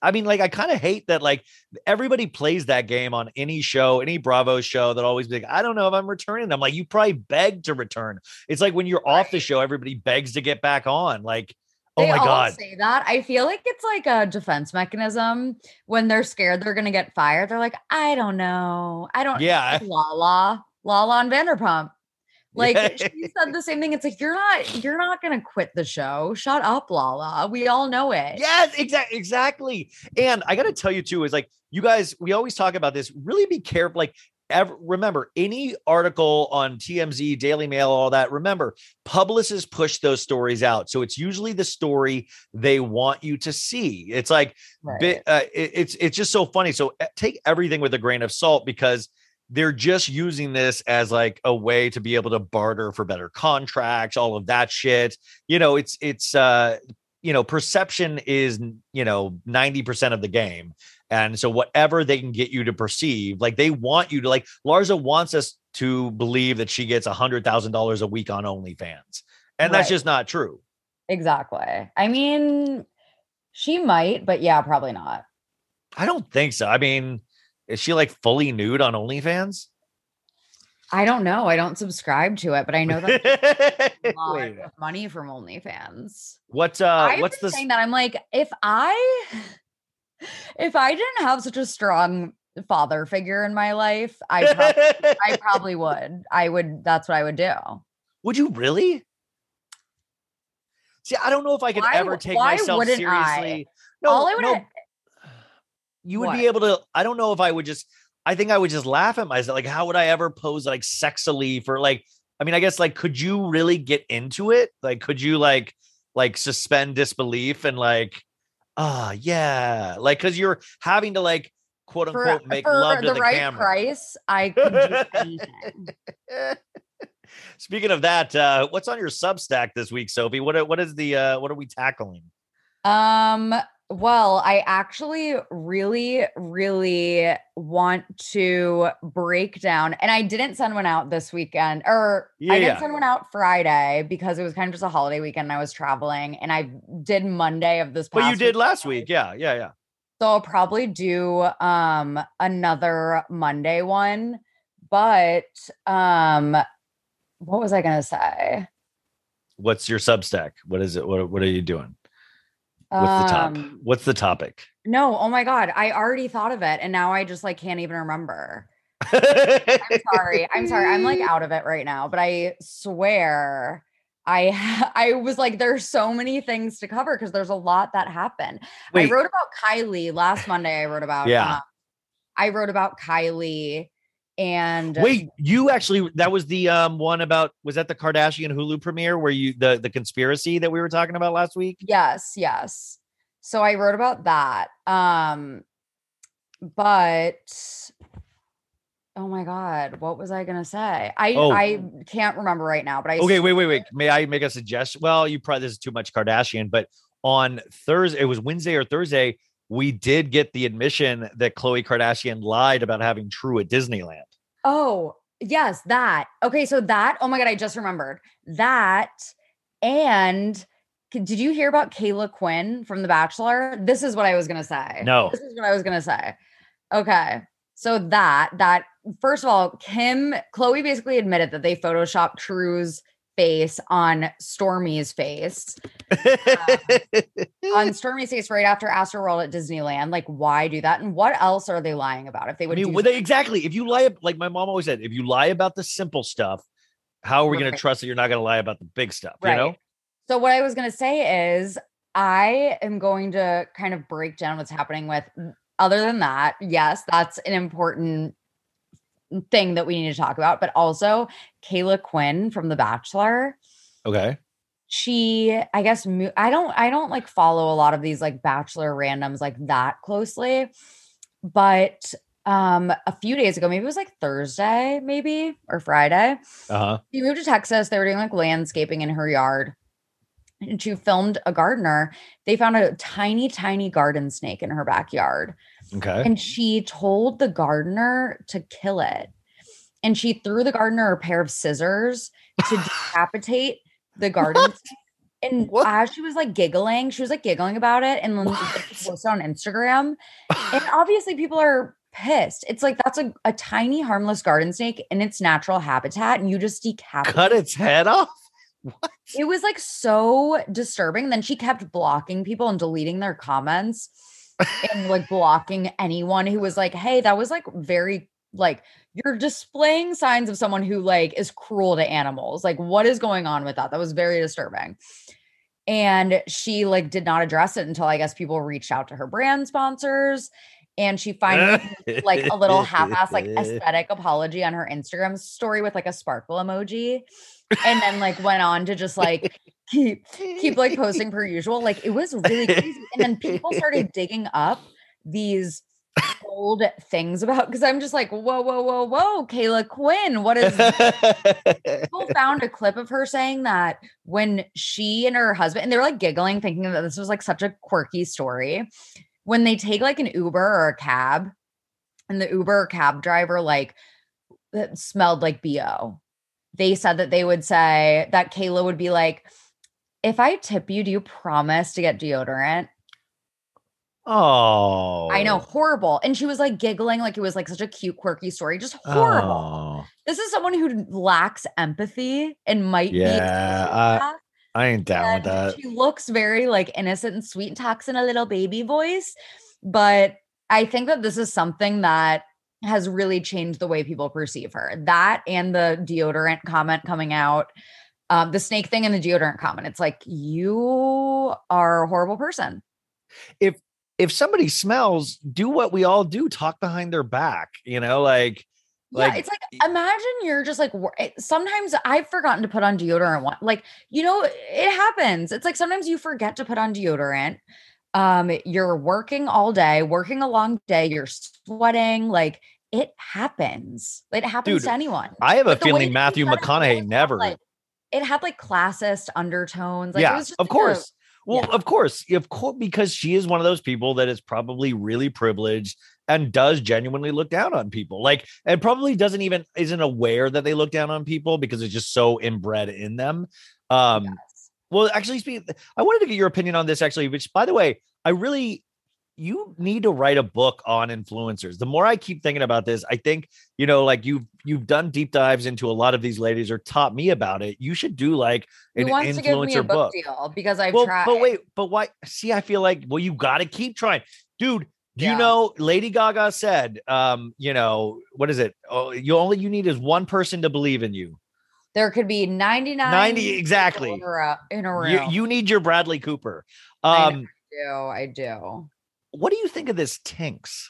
i mean like i kind of hate that like everybody plays that game on any show any bravo show that always be like i don't know if i'm returning i'm like you probably beg to return it's like when you're right. off the show everybody begs to get back on like Oh they all god.
Say that. I feel like it's like a defense mechanism when they're scared they're going to get fired. They're like, I don't know. I don't
Yeah.
Lala, Lala on Vanderpump. Like she said the same thing. It's like you're not you're not gonna quit the show. Shut up, Lala. We all know it.
Yes, exactly, exactly. And I got to tell you too is like you guys. We always talk about this. Really be careful. Like ever remember any article on TMZ, Daily Mail, all that. Remember, publicists push those stories out, so it's usually the story they want you to see. It's like
Right.
uh, it- it's it's just so funny. So uh, take everything with a grain of salt because they're just using this as like a way to be able to barter for better contracts, all of that shit. You know, it's it's uh you know, perception is you know 90% of the game. And so whatever they can get you to perceive, like they want you to like Larsa wants us to believe that she gets a hundred thousand dollars a week on OnlyFans. And that's just not true.
Exactly. I mean, she might, but yeah, probably not.
I don't think so. I mean, is she like fully nude on OnlyFans?
I don't know. I don't subscribe to it, but I know that a lot of money from OnlyFans.
What uh
I've
what's the
saying that I'm like, if I if I didn't have such a strong father figure in my life, I probably, I probably would. I would. That's what I would do.
Would you really? See, I don't know if I could
Why
ever take
why
myself
wouldn't I?
seriously. No,
All I would
no, you would
What?
be able to. I don't know if I would just. I think I would just laugh at myself. Like, how would I ever pose like sexily for like? I mean, I guess like, could you really get into it? Like, could you like like suspend disbelief and like, ah, yeah, like because you're having to like quote
for,
unquote make
for
love to
the,
the,
right
camera.
price, I could do anything.
Speaking of that, uh, what's on your Substack this week, Sophie? What what is the uh, what are we tackling?
Um, well, I actually really, really want to break down, and I didn't send one out this weekend, or
Yeah,
I didn't send one out Friday because it was kind of just a holiday weekend. And I was traveling, and I did Monday of this.
But you did last week, yeah, yeah, yeah.
So I'll probably do um another Monday one, but um, what was I gonna say?
What's your Substack? What is it? What what are you doing? What's the top?
Um,
What's the topic?
No, oh my god, I already thought of it, and now I just like can't even remember. I'm sorry. I'm sorry. I'm like out of it right now, but I swear I I was like there's so many things to cover because there's a lot that happened.
Wait.
I wrote about Kylie last Monday. I wrote about
Yeah.
uh, I wrote about Kylie and
Wait, you actually that was the um one about was that the Kardashian Hulu premiere where you the the conspiracy that we were talking about last week?
Yes, yes. So I wrote about that. Um but oh my god, what was I going to say? I
Oh.
I can't remember right now, but I
Okay, wait, wait, wait. May I make a suggestion? Well, you probably this is too much Kardashian, but on Thursday, it was Wednesday or Thursday, we did get the admission that Khloe Kardashian lied about having True at Disneyland.
Oh, yes, that. Okay, so that, oh my God, I just remembered that. And did you hear about Caila Quinn from The Bachelor? This is what I was going to say.
No.
This is what I was going to say. Okay. So that, that, first of all, Kim, Khloé basically admitted that they photoshopped True's face on Stormi's face. Um, on Stormi's face right after Astroworld at Disneyland. Like, why do that? And what else are they lying about? If they
I
would
mean,
do
well, they- exactly. If you lie, like my mom always said, if you lie about the simple stuff, how are we going to trust that you're not going to lie about the big stuff? You know?
So what I was going to say is I am going to kind of break down what's happening with other than that. Yes, that's an important thing that we need to talk about, but also Caila Quinn from The Bachelor.
Okay.
She, I guess, mo- I don't, I don't like follow a lot of these like Bachelor randoms like that closely, but um a few days ago, maybe it was like Thursday, maybe or Friday.
Uh huh.
She moved to Texas. They were doing like landscaping in her yard. And she filmed a gardener. They found a tiny, tiny garden snake in her backyard.
Okay.
And she told the gardener to kill it. And she threw the gardener a pair of scissors to decapitate the garden snake. And as she was like giggling, she was like giggling about it and then posted on Instagram. And obviously, people are pissed. It's like that's a, a tiny, harmless garden snake in its natural habitat, and you just decapitate
Cut its head off.
It was like so disturbing. Then she kept blocking people and deleting their comments and like blocking anyone who was like, hey, that was like very like you're displaying signs of someone who like is cruel to animals. Like what is going on with that? That was very disturbing. And she like did not address it until I guess people reached out to her brand sponsors and she finally like a little half-ass like aesthetic apology on her Instagram story with like a sparkle emoji and then like went on to just like keep keep like posting per usual like it was really crazy and then people started digging up these old things about because I'm just like, whoa, whoa, whoa, whoa, Caila Quinn. What is people found a clip of her saying that when she and her husband, and they're like giggling, thinking that this was like such a quirky story. When they take like an Uber or a cab, and the Uber cab driver like smelled like BO. They said that they would say that Caila would be like, if I tip you, do you promise to get deodorant?
Oh,
I know, oh. horrible. And she was like giggling, like it was like such a cute, quirky story. Just horrible.
Oh,
This is someone who lacks empathy and might
yeah, I, I ain't
be.
down with that.
She looks very like innocent and sweet and talks in a little baby voice. But I think that this is something that has really changed the way people perceive her. That and the deodorant comment coming out. Um, the snake thing and the deodorant comment. It's like you are a horrible person.
If if somebody smells, do what we all do: talk behind their back. You know, like
Yeah, it's like imagine you're just like sometimes I've forgotten to put on deodorant. Like you know it happens. It's like sometimes you forget to put on deodorant. Um, you're working all day, working a long day. You're sweating. Like it happens. It happens
Dude,
to anyone.
I have a feeling Matthew
said it, it
McConaughey never.
like it had like classist undertones. Like it
yeah,
was just
of
like a-
course. Well, of course, of course, because she is one of those people that is probably really privileged and does genuinely look down on people. Like, and probably doesn't even isn't aware that they look down on people because it's just so inbred in them. Um, well, actually, speaking, I wanted to get your opinion on this. Actually, which, by the way, I really you need to write a book on influencers. The more I keep thinking about this, I think you know, like you've you've done deep dives into a lot of these ladies or taught me about it. You should do like an
wants to give me a
influencer
book,
book.
deal because I've
well,
tried.
but wait, but why? See, I feel like well, you got to keep trying, dude. Do you know Lady Gaga said, um, you know, what is it? Oh, you only you need is one person to believe in you.
There could be 99
90 exactly.
in a row. In a row.
You you need your Bradley Cooper.
I
Um,
do. I do.
what do you think of this Tinx?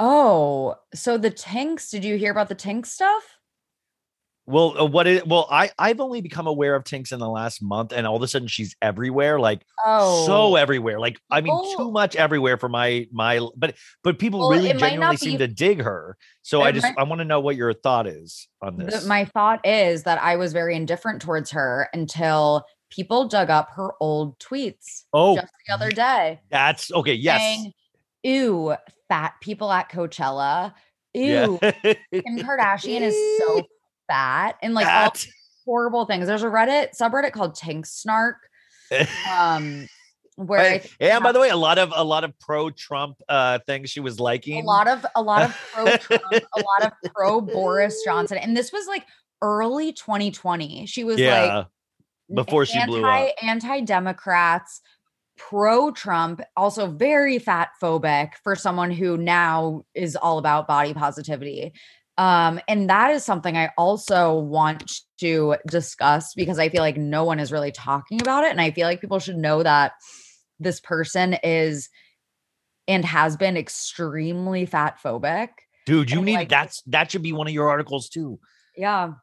Oh, so the Tinx, did you hear about the Tinx stuff?
Well, uh, what is well, I I've only become aware of Tinx in the last month, and all of a sudden she's everywhere, like
Oh.
so everywhere. Like I mean, too much everywhere for my my. But but people
Well,
really genuinely seem to dig her. So I just
might-
I want to know what your thought is on this.
my thought is that I was very indifferent towards her until people dug up her old tweets
Oh.
just the other day.
That's okay. Yes.
saying, Ew, fat people at Coachella. Ew,
Yeah.
Kim Kardashian is so fat and like all horrible things. There's a Reddit subreddit called Tinx Snark. Um, where I think
and by the way, a lot of a lot of pro Trump uh things she was liking.
a lot of a lot of pro Trump, a lot of pro Boris Johnson, and this was like early 2020. She was
yeah.
like
before she blew
anti
up.
anti Democrats, pro Trump, also very fat phobic for someone who now is all about body positivity. Um, and that is something I also want to discuss because I feel like no one is really talking about it. And I feel like people should know that this person is and has been extremely fat phobic.
Dude, you
and,
need
like-
that's that should be one of your articles too.
Yeah.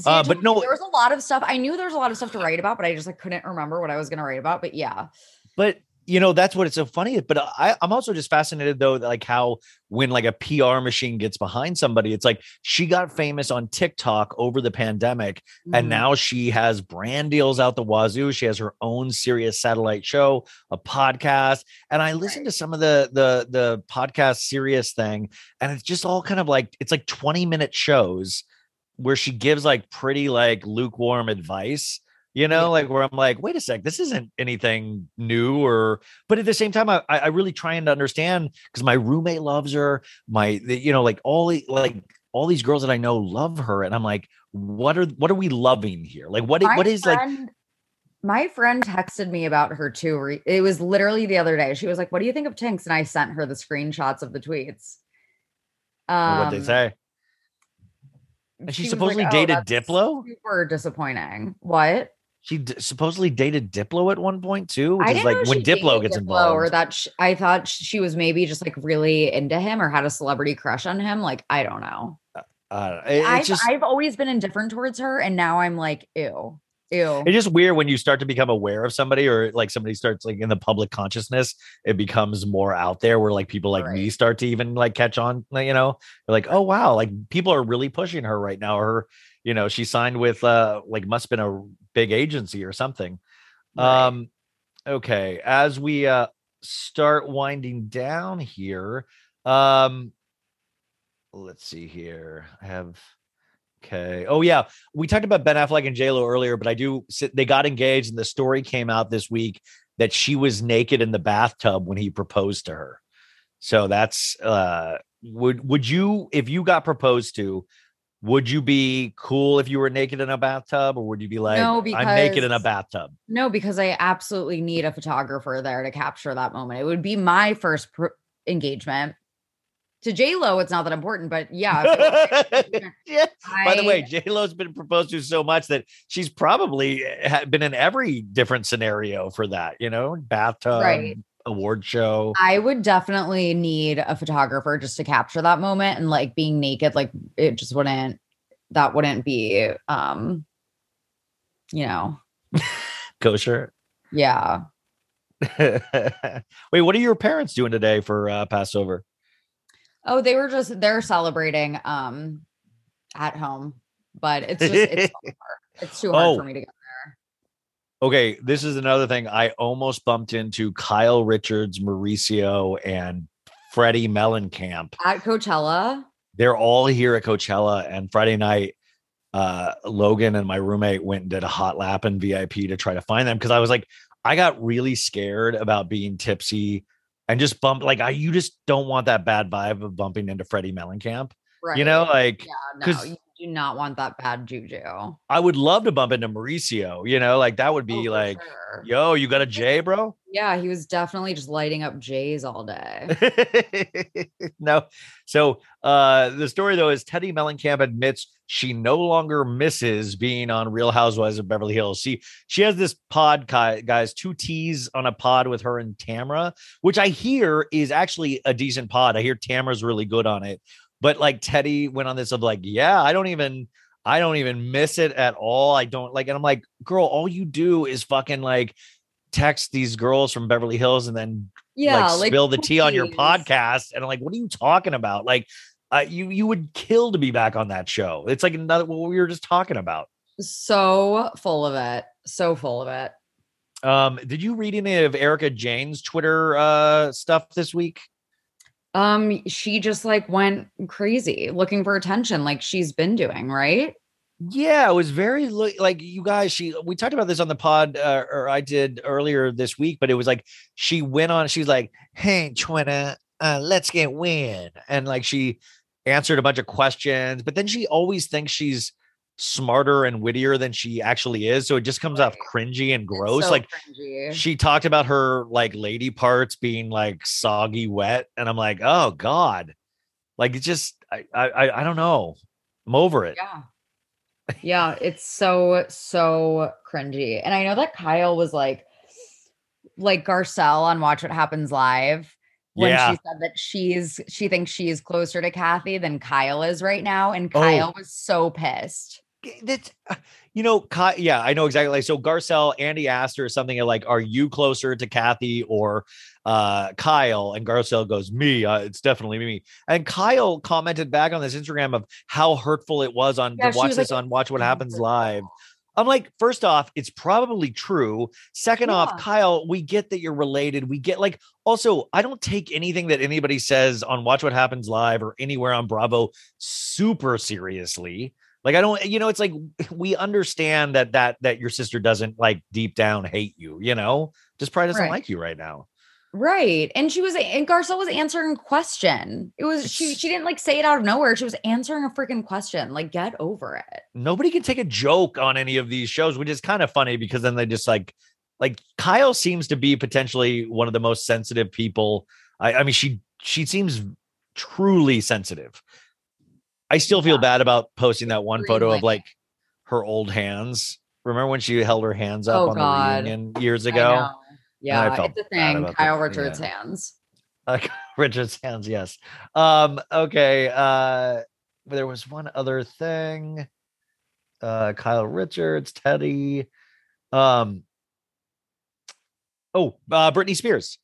See,
Uh, but no-
there was a lot of stuff. I knew there was a lot of stuff to write about, but I just like couldn't remember what I was going to write about. But yeah,
But you know that's what it's so funny. But I, I'm also just fascinated though, that, like how when like a PR machine gets behind somebody, it's like she got famous on TikTok over the pandemic, and
Mhm.
now she has brand deals out the wazoo. She has her own Sirius satellite show, a podcast, and I listened to some of the the the podcast Sirius thing, and it's just all kind of like it's like 20 minute shows where she gives like pretty like lukewarm advice you know like where i'm like wait a sec this isn't anything new or but at the same time i i really trying to understand because my roommate loves her my the- you know like all like all these girls that i know love her and i'm like what are what are we loving here like what
My
what is like
my friend texted me about her too. It was literally the other day. She was like, "What do you think of Tinx?" And I sent her the screenshots of the tweets. Um,
what they say. And she,
was
supposedly
like, "Oh,
dated Diplo.
Super disappointing. What?
She d- supposedly dated Diplo at one point too, which
I
is like when Diplo gets
Diplo
involved.
or that sh- I thought sh- she was maybe just like really into him or had a celebrity crush on him. Like I don't know.
Uh, it-
I've,
just
I've always been indifferent towards her, and now I'm like, ew, ew.
it's just weird when you start to become aware of somebody or like somebody starts like in the public consciousness it becomes more out there where like people like me start to even like catch on you know they're like oh wow like people are really pushing her right now or you know she signed with uh like must have been a big agency or something um okay as we uh start winding down here um let's see here i have Okay. Oh yeah, we talked about Ben Affleck and J Lo earlier, but I do. They got engaged, and the story came out this week that she was naked in the bathtub when he proposed to her. So that's uh, would would you if you got proposed to, would you be cool if you were naked in a bathtub, or would you be like,
No, because,
I'm naked in a bathtub?
no, because I absolutely need a photographer there to capture that moment. It would be my first pr- engagement. To J Lo, it's not that important, but yeah.
yeah. By the way,
I-
J Lo's been proposed to so much that she's probably eh, been in every different scenario for that. You know, bathtub,
Right.
Award show.
I would definitely need a photographer just to capture that moment and like being naked, like it just wouldn't that wouldn't be um you know,
Kosher.
yeah.
Wait, what are your parents doing today for uh, Passover?
Oh, they were just they're celebrating um at home, but it's just it's, so hard. it's too hard
Oh.
for me to get
Okay, this is another thing. I almost bumped into Kyle Richards, Mauricio, and Teddi Mellencamp.
at Coachella.
They're all here at Coachella. And Friday night, uh, Logan and my roommate went and did a hot lap in VIP to try to find them because I was like, I got really scared about being tipsy and just bump like I you just don't want that bad vibe of bumping into Teddi Mellencamp.
Right.
You know, like
yeah, no, do not want that bad juju.
I would love to bump into Mauricio, you know, like that would be like, yo, you got a J, bro?
Yeah, he was definitely just lighting up Jays all day.
no. So uh the story though is Teddi Mellencamp admits she no longer misses being on Real Housewives of Beverly Hills. She she has this pod guys, two T's on a pod with her and Tamra, which I hear is actually a decent pod. I hear Tamra's really good on it. But like Teddi went on this of like, yeah, I don't even I don't even miss it at all. I don't like, and I'm like, girl, all you do is fucking like text these girls from Beverly Hills and then
Yeah,
like
like,
spill the tea on your podcast. And I'm like, what are you talking about? Like, uh, you you would kill to be back on that show. It's like another what we were just talking about.
So full of it. So full of it.
Um, did you read any of Erika Jayne's Twitter uh stuff this week?
Um, she just like went crazy looking for attention, like she's been doing, right?
Yeah, it was very like you guys. She we talked about this on the pod, uh, or I did earlier this week, but it was like she went on. She's like, "Hey, Twitter, uh, let's get win," and like she answered a bunch of questions, but then she always thinks she's smarter and wittier than she actually is. So it just comes off cringy and gross.
so
like
cringy.
she talked about her like lady parts being like soggy wet, and I'm like, oh god, like it's just I I I don't know. I'm over it.
Yeah. Yeah, it's so so cringy. And I know that Kyle was like like Garcelle on Watch What Happens Live when
Yeah.
she said that she's she thinks she's closer to Kathy than Kyle is right now and
Oh.
Kyle was so pissed.
That's uh, you know, yeah, I know exactly. Like, so Garcelle, Andy asked her something like, "Are you closer to Kathy or uh, Kyle?" And Garcelle goes, "Me. Uh, it's definitely me." And Kyle commented back on this Instagram of how hurtful it was on
Yeah,
to watch
was
this
like,
on Watch What Happens Live. I'm like, first off, it's probably true. Second off, Kyle, we get that you're related. We get like, also, I don't take anything that anybody says on Watch What Happens Live or anywhere on Bravo super seriously. Like, I don't, you know, it's like we understand that that that your sister doesn't like deep down hate you, you know, just probably doesn't
Right.
like you right now.
Right. And she was and Garcelle was answering a question. It was she she didn't like say it out of nowhere. She was answering a freaking question. Like get over it.
nobody can take a joke on any of these shows, which is kind of funny because then they just like like Kyle seems to be potentially one of the most sensitive people. I, I mean, she she seems truly sensitive. I still feel bad about posting that one photo of like her old hands. Remember when she held her hands up
Oh,
on
God.
the reunion years ago?
Yeah,
felt
it's a thing. Kyle
that,
Richards'
yeah.
hands.
Uh, Richard's hands, yes. Um, okay. Uh there was one other thing. Uh Kyle Richards, Teddi. Um oh, uh Britney Spears.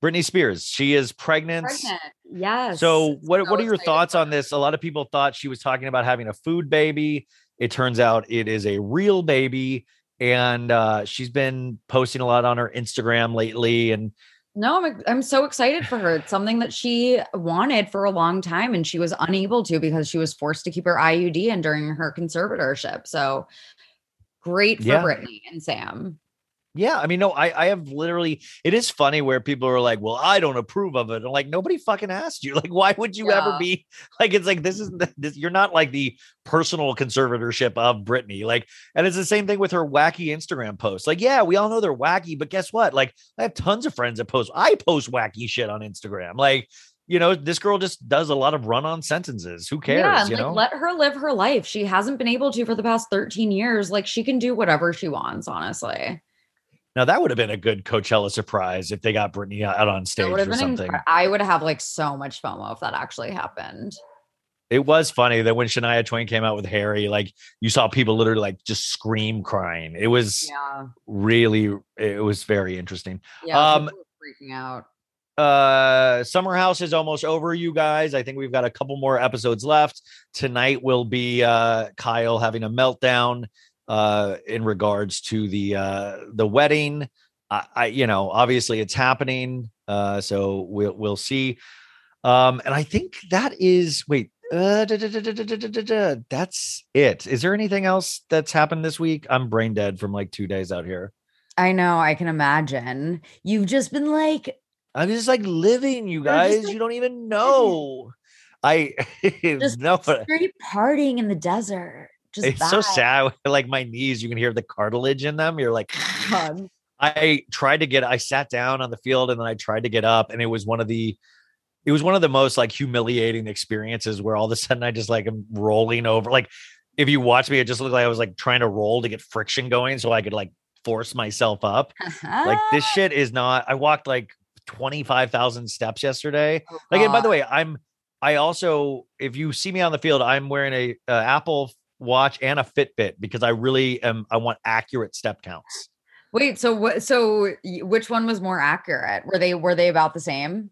Britney Spears. She is pregnant.
Pregnant. Yes.
So what
So
what are your thoughts on this? A lot of people thought she was talking about having a food baby. It turns out it is a real baby. And uh, she's been posting a lot on her Instagram lately. And
No, I'm I'm so excited for her. It's something that she wanted for a long time and she was unable to because she was forced to keep her IUD in during her conservatorship. So great for
Yeah.
Britney and Sam.
Yeah, I mean, no, I, I have literally, it is funny where people are like, well, I don't approve of it. I'm like, nobody fucking asked you. Like, why would you ever be like, it's like, this is, this, you're not like the personal conservatorship of Britney. Like, and it's the same thing with her wacky Instagram posts. Like, yeah, we all know they're wacky, but guess what? Like, I have tons of friends that post, I post wacky shit on Instagram. Like, you know, this girl just does a lot of run on sentences. Who cares?
yeah,
you
like
know?
let her live her life. She hasn't been able to for the past 13 years. Like she can do whatever she wants, honestly.
Now, that would have been a good Coachella surprise if they got Britney out on stage or something.
incre- I would have like so much FOMO if that actually happened.
It was funny that when Shania Twain came out with Harry, like you saw people literally like just scream crying. It was
Yeah.
really, it was very interesting.
Yeah.
Um,
freaking out.
uh summer house is almost over you guys i think we've got a couple more episodes left tonight will be uh kyle having a meltdown uh, in regards to the uh, the wedding. I, I, you know, obviously it's happening, uh, so we'll we'll see. Um, and I think that is wait. Uh, da, da, da, that's it. Is there anything else that's happened this week? I'm brain dead from like two days out here.
I know. I can imagine. You've just been like,
I'm just like living, you guys.
Like,
you don't even know. I
just
no,
straight partying in the desert. Just
it's so sad. Like my knees, you can hear the cartilage in them. You're like,
God.
I tried to get. I sat down on the field and then I tried to get up, and it was one of the. It was one of the most like humiliating experiences where all of a sudden I just like am rolling over. Like if you watch me, it just looked like I was like trying to roll to get friction going so I could like force myself up. like this shit is not. I walked like twenty five thousand steps yesterday.
Oh,
Like, and by the way, I'm I also, if you see me on the field, I'm wearing a, uh Apple Watch and a Fitbit because I really am. I want accurate step counts.
Wait, so what so which one was more accurate? Were they were they about the same?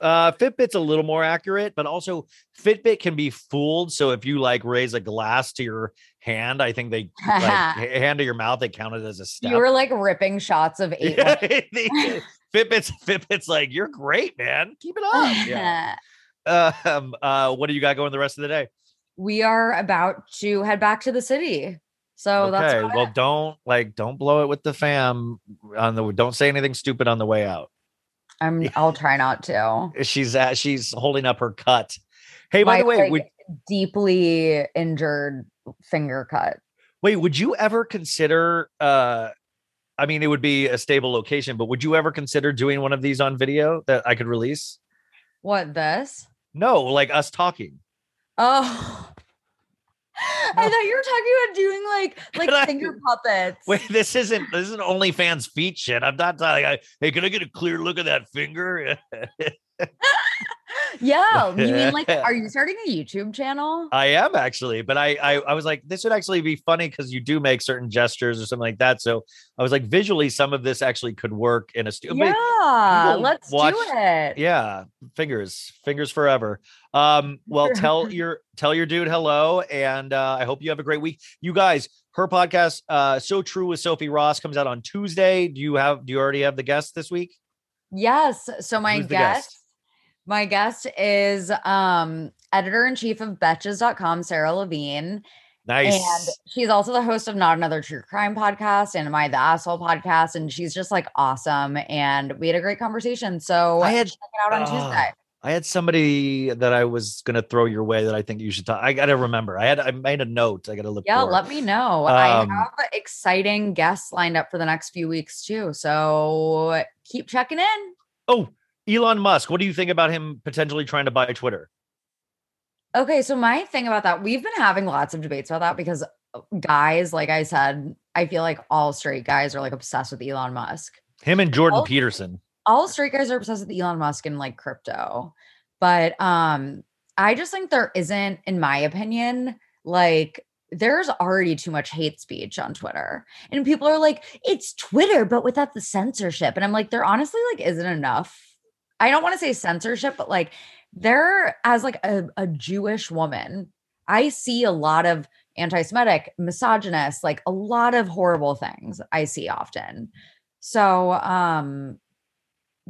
Uh, Fitbit's a little more accurate, but also Fitbit can be fooled. So if you like raise a glass to your hand, I think they like hand to your mouth, they count it as a step.
You were like ripping shots of eight.
Yeah, Fitbit's Fitbit's like you're great, man. Keep it up. Yeah. Um, uh, what do you got going the rest of the day?
We are about to head back to the city. So
okay.
That's
Well,
it.
don't like don't blow it with the fam on the. Don't say anything stupid on the way out.
I'm I'll try not to.
She's at, she's holding up her cut. Hey, by
My,
the way,
like,
would,
deeply injured finger cut.
wait, would you ever consider? uh I mean, it would be a stable location, but would you ever consider doing one of these on video that I could release?
What this?
No, like us talking.
Oh. I oh. thought you were talking about doing like
I-
like finger puppets.
Wait, this isn't this isn't OnlyFans feet shit. I'm not talking. I, hey, can I get a clear look at that finger?
Yeah. You mean like are you starting a YouTube channel?
I am actually, but I, I I was like, this would actually be funny because you do make certain gestures or something like that. So I was like, visually, some of this actually could work in a studio.
Yeah, let's
watch-
do it.
Yeah, fingers, fingers forever. Um, well, tell your tell your dude hello, and uh, I hope you have a great week. You guys, her podcast, uh, so true with Sophie Ross, comes out on Tuesday. Do you have? Do you already have the guest this week?
Yes. So my guest,
guest?
My guest is um editor in chief of betches.com, Sarah Levine.
Nice.
And she's also the host of Not Another True Crime podcast and Am I the Asshole podcast. And she's just like awesome. And we had a great conversation. So
I had-
check it out on
Ah,
Tuesday.
I had somebody that I was gonna throw your way that I think you should talk. I gotta remember. I had I made a note. I gotta look.
Yeah, let me know. I
Um,
have exciting guests lined up for the next few weeks too. So keep checking in.
Oh, Elon Musk, what do you think about him potentially trying to buy Twitter?
Okay, so my thing about that, we've been having lots of debates about that because uh, guys, like I said, I feel like all straight guys are like obsessed with Elon Musk.
Him and Jordan
All-
Peterson.
All straight guys are obsessed with Elon Musk and like crypto. But um I just think there isn't in my opinion like there's already too much hate speech on Twitter. And people are like, it's Twitter, but without the censorship. And I'm like, there honestly like isn't enough. I don't want to say censorship, but like there as like a, a Jewish woman, I see a lot of anti-Semitic, misogynist, like a lot of horrible things I see often. So um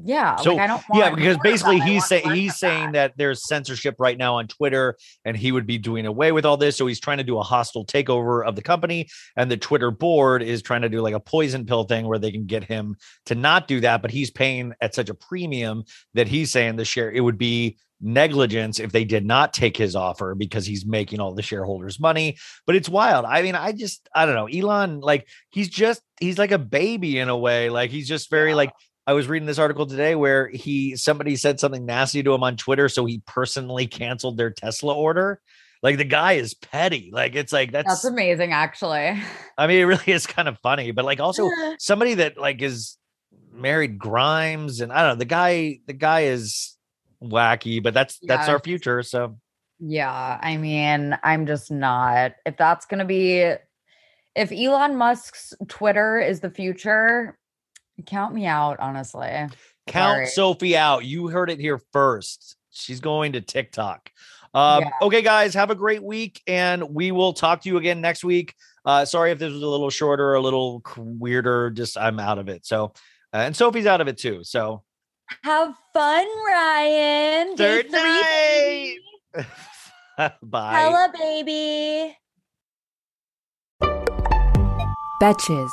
yeah,
So
like I don't
yeah, because basically he's saying he's saying that. there's censorship right now on Twitter, and he would be doing away with all this. So he's trying to do a hostile takeover of the company, and the Twitter board is trying to do like a poison pill thing where they can get him to not do that. But he's paying at such a premium that he's saying the share it would be negligence if they did not take his offer because he's making all the shareholders money. But it's wild. I mean i just i don't know. Elon like he's just he's like a baby in a way. Like he's just very like I was reading this article today where he somebody said something nasty to him on Twitter, so he personally canceled their Tesla order. Like the guy is petty. Like it's like that's,
That's amazing, actually.
I mean, it really is kind of funny, but like also somebody that like is married Grimes, and I don't know, the guy, the guy is wacky, but that's that's our future. So
Yeah, I mean, I'm just not. If that's going to be, if Elon Musk's Twitter is the future, count me out, honestly.
count
Sorry.
Sophie out. You heard it here first. She's going to TikTok. Um,
Yeah.
Okay, guys, have a great week, and we will talk to you again next week. Uh, sorry if this was a little shorter, a little weirder. Just I'm out of it. So, uh, and Sophie's out of it too. So,
Have fun, Ryan. Day
Third
three, baby.
bye.
Hella, baby.
Betches.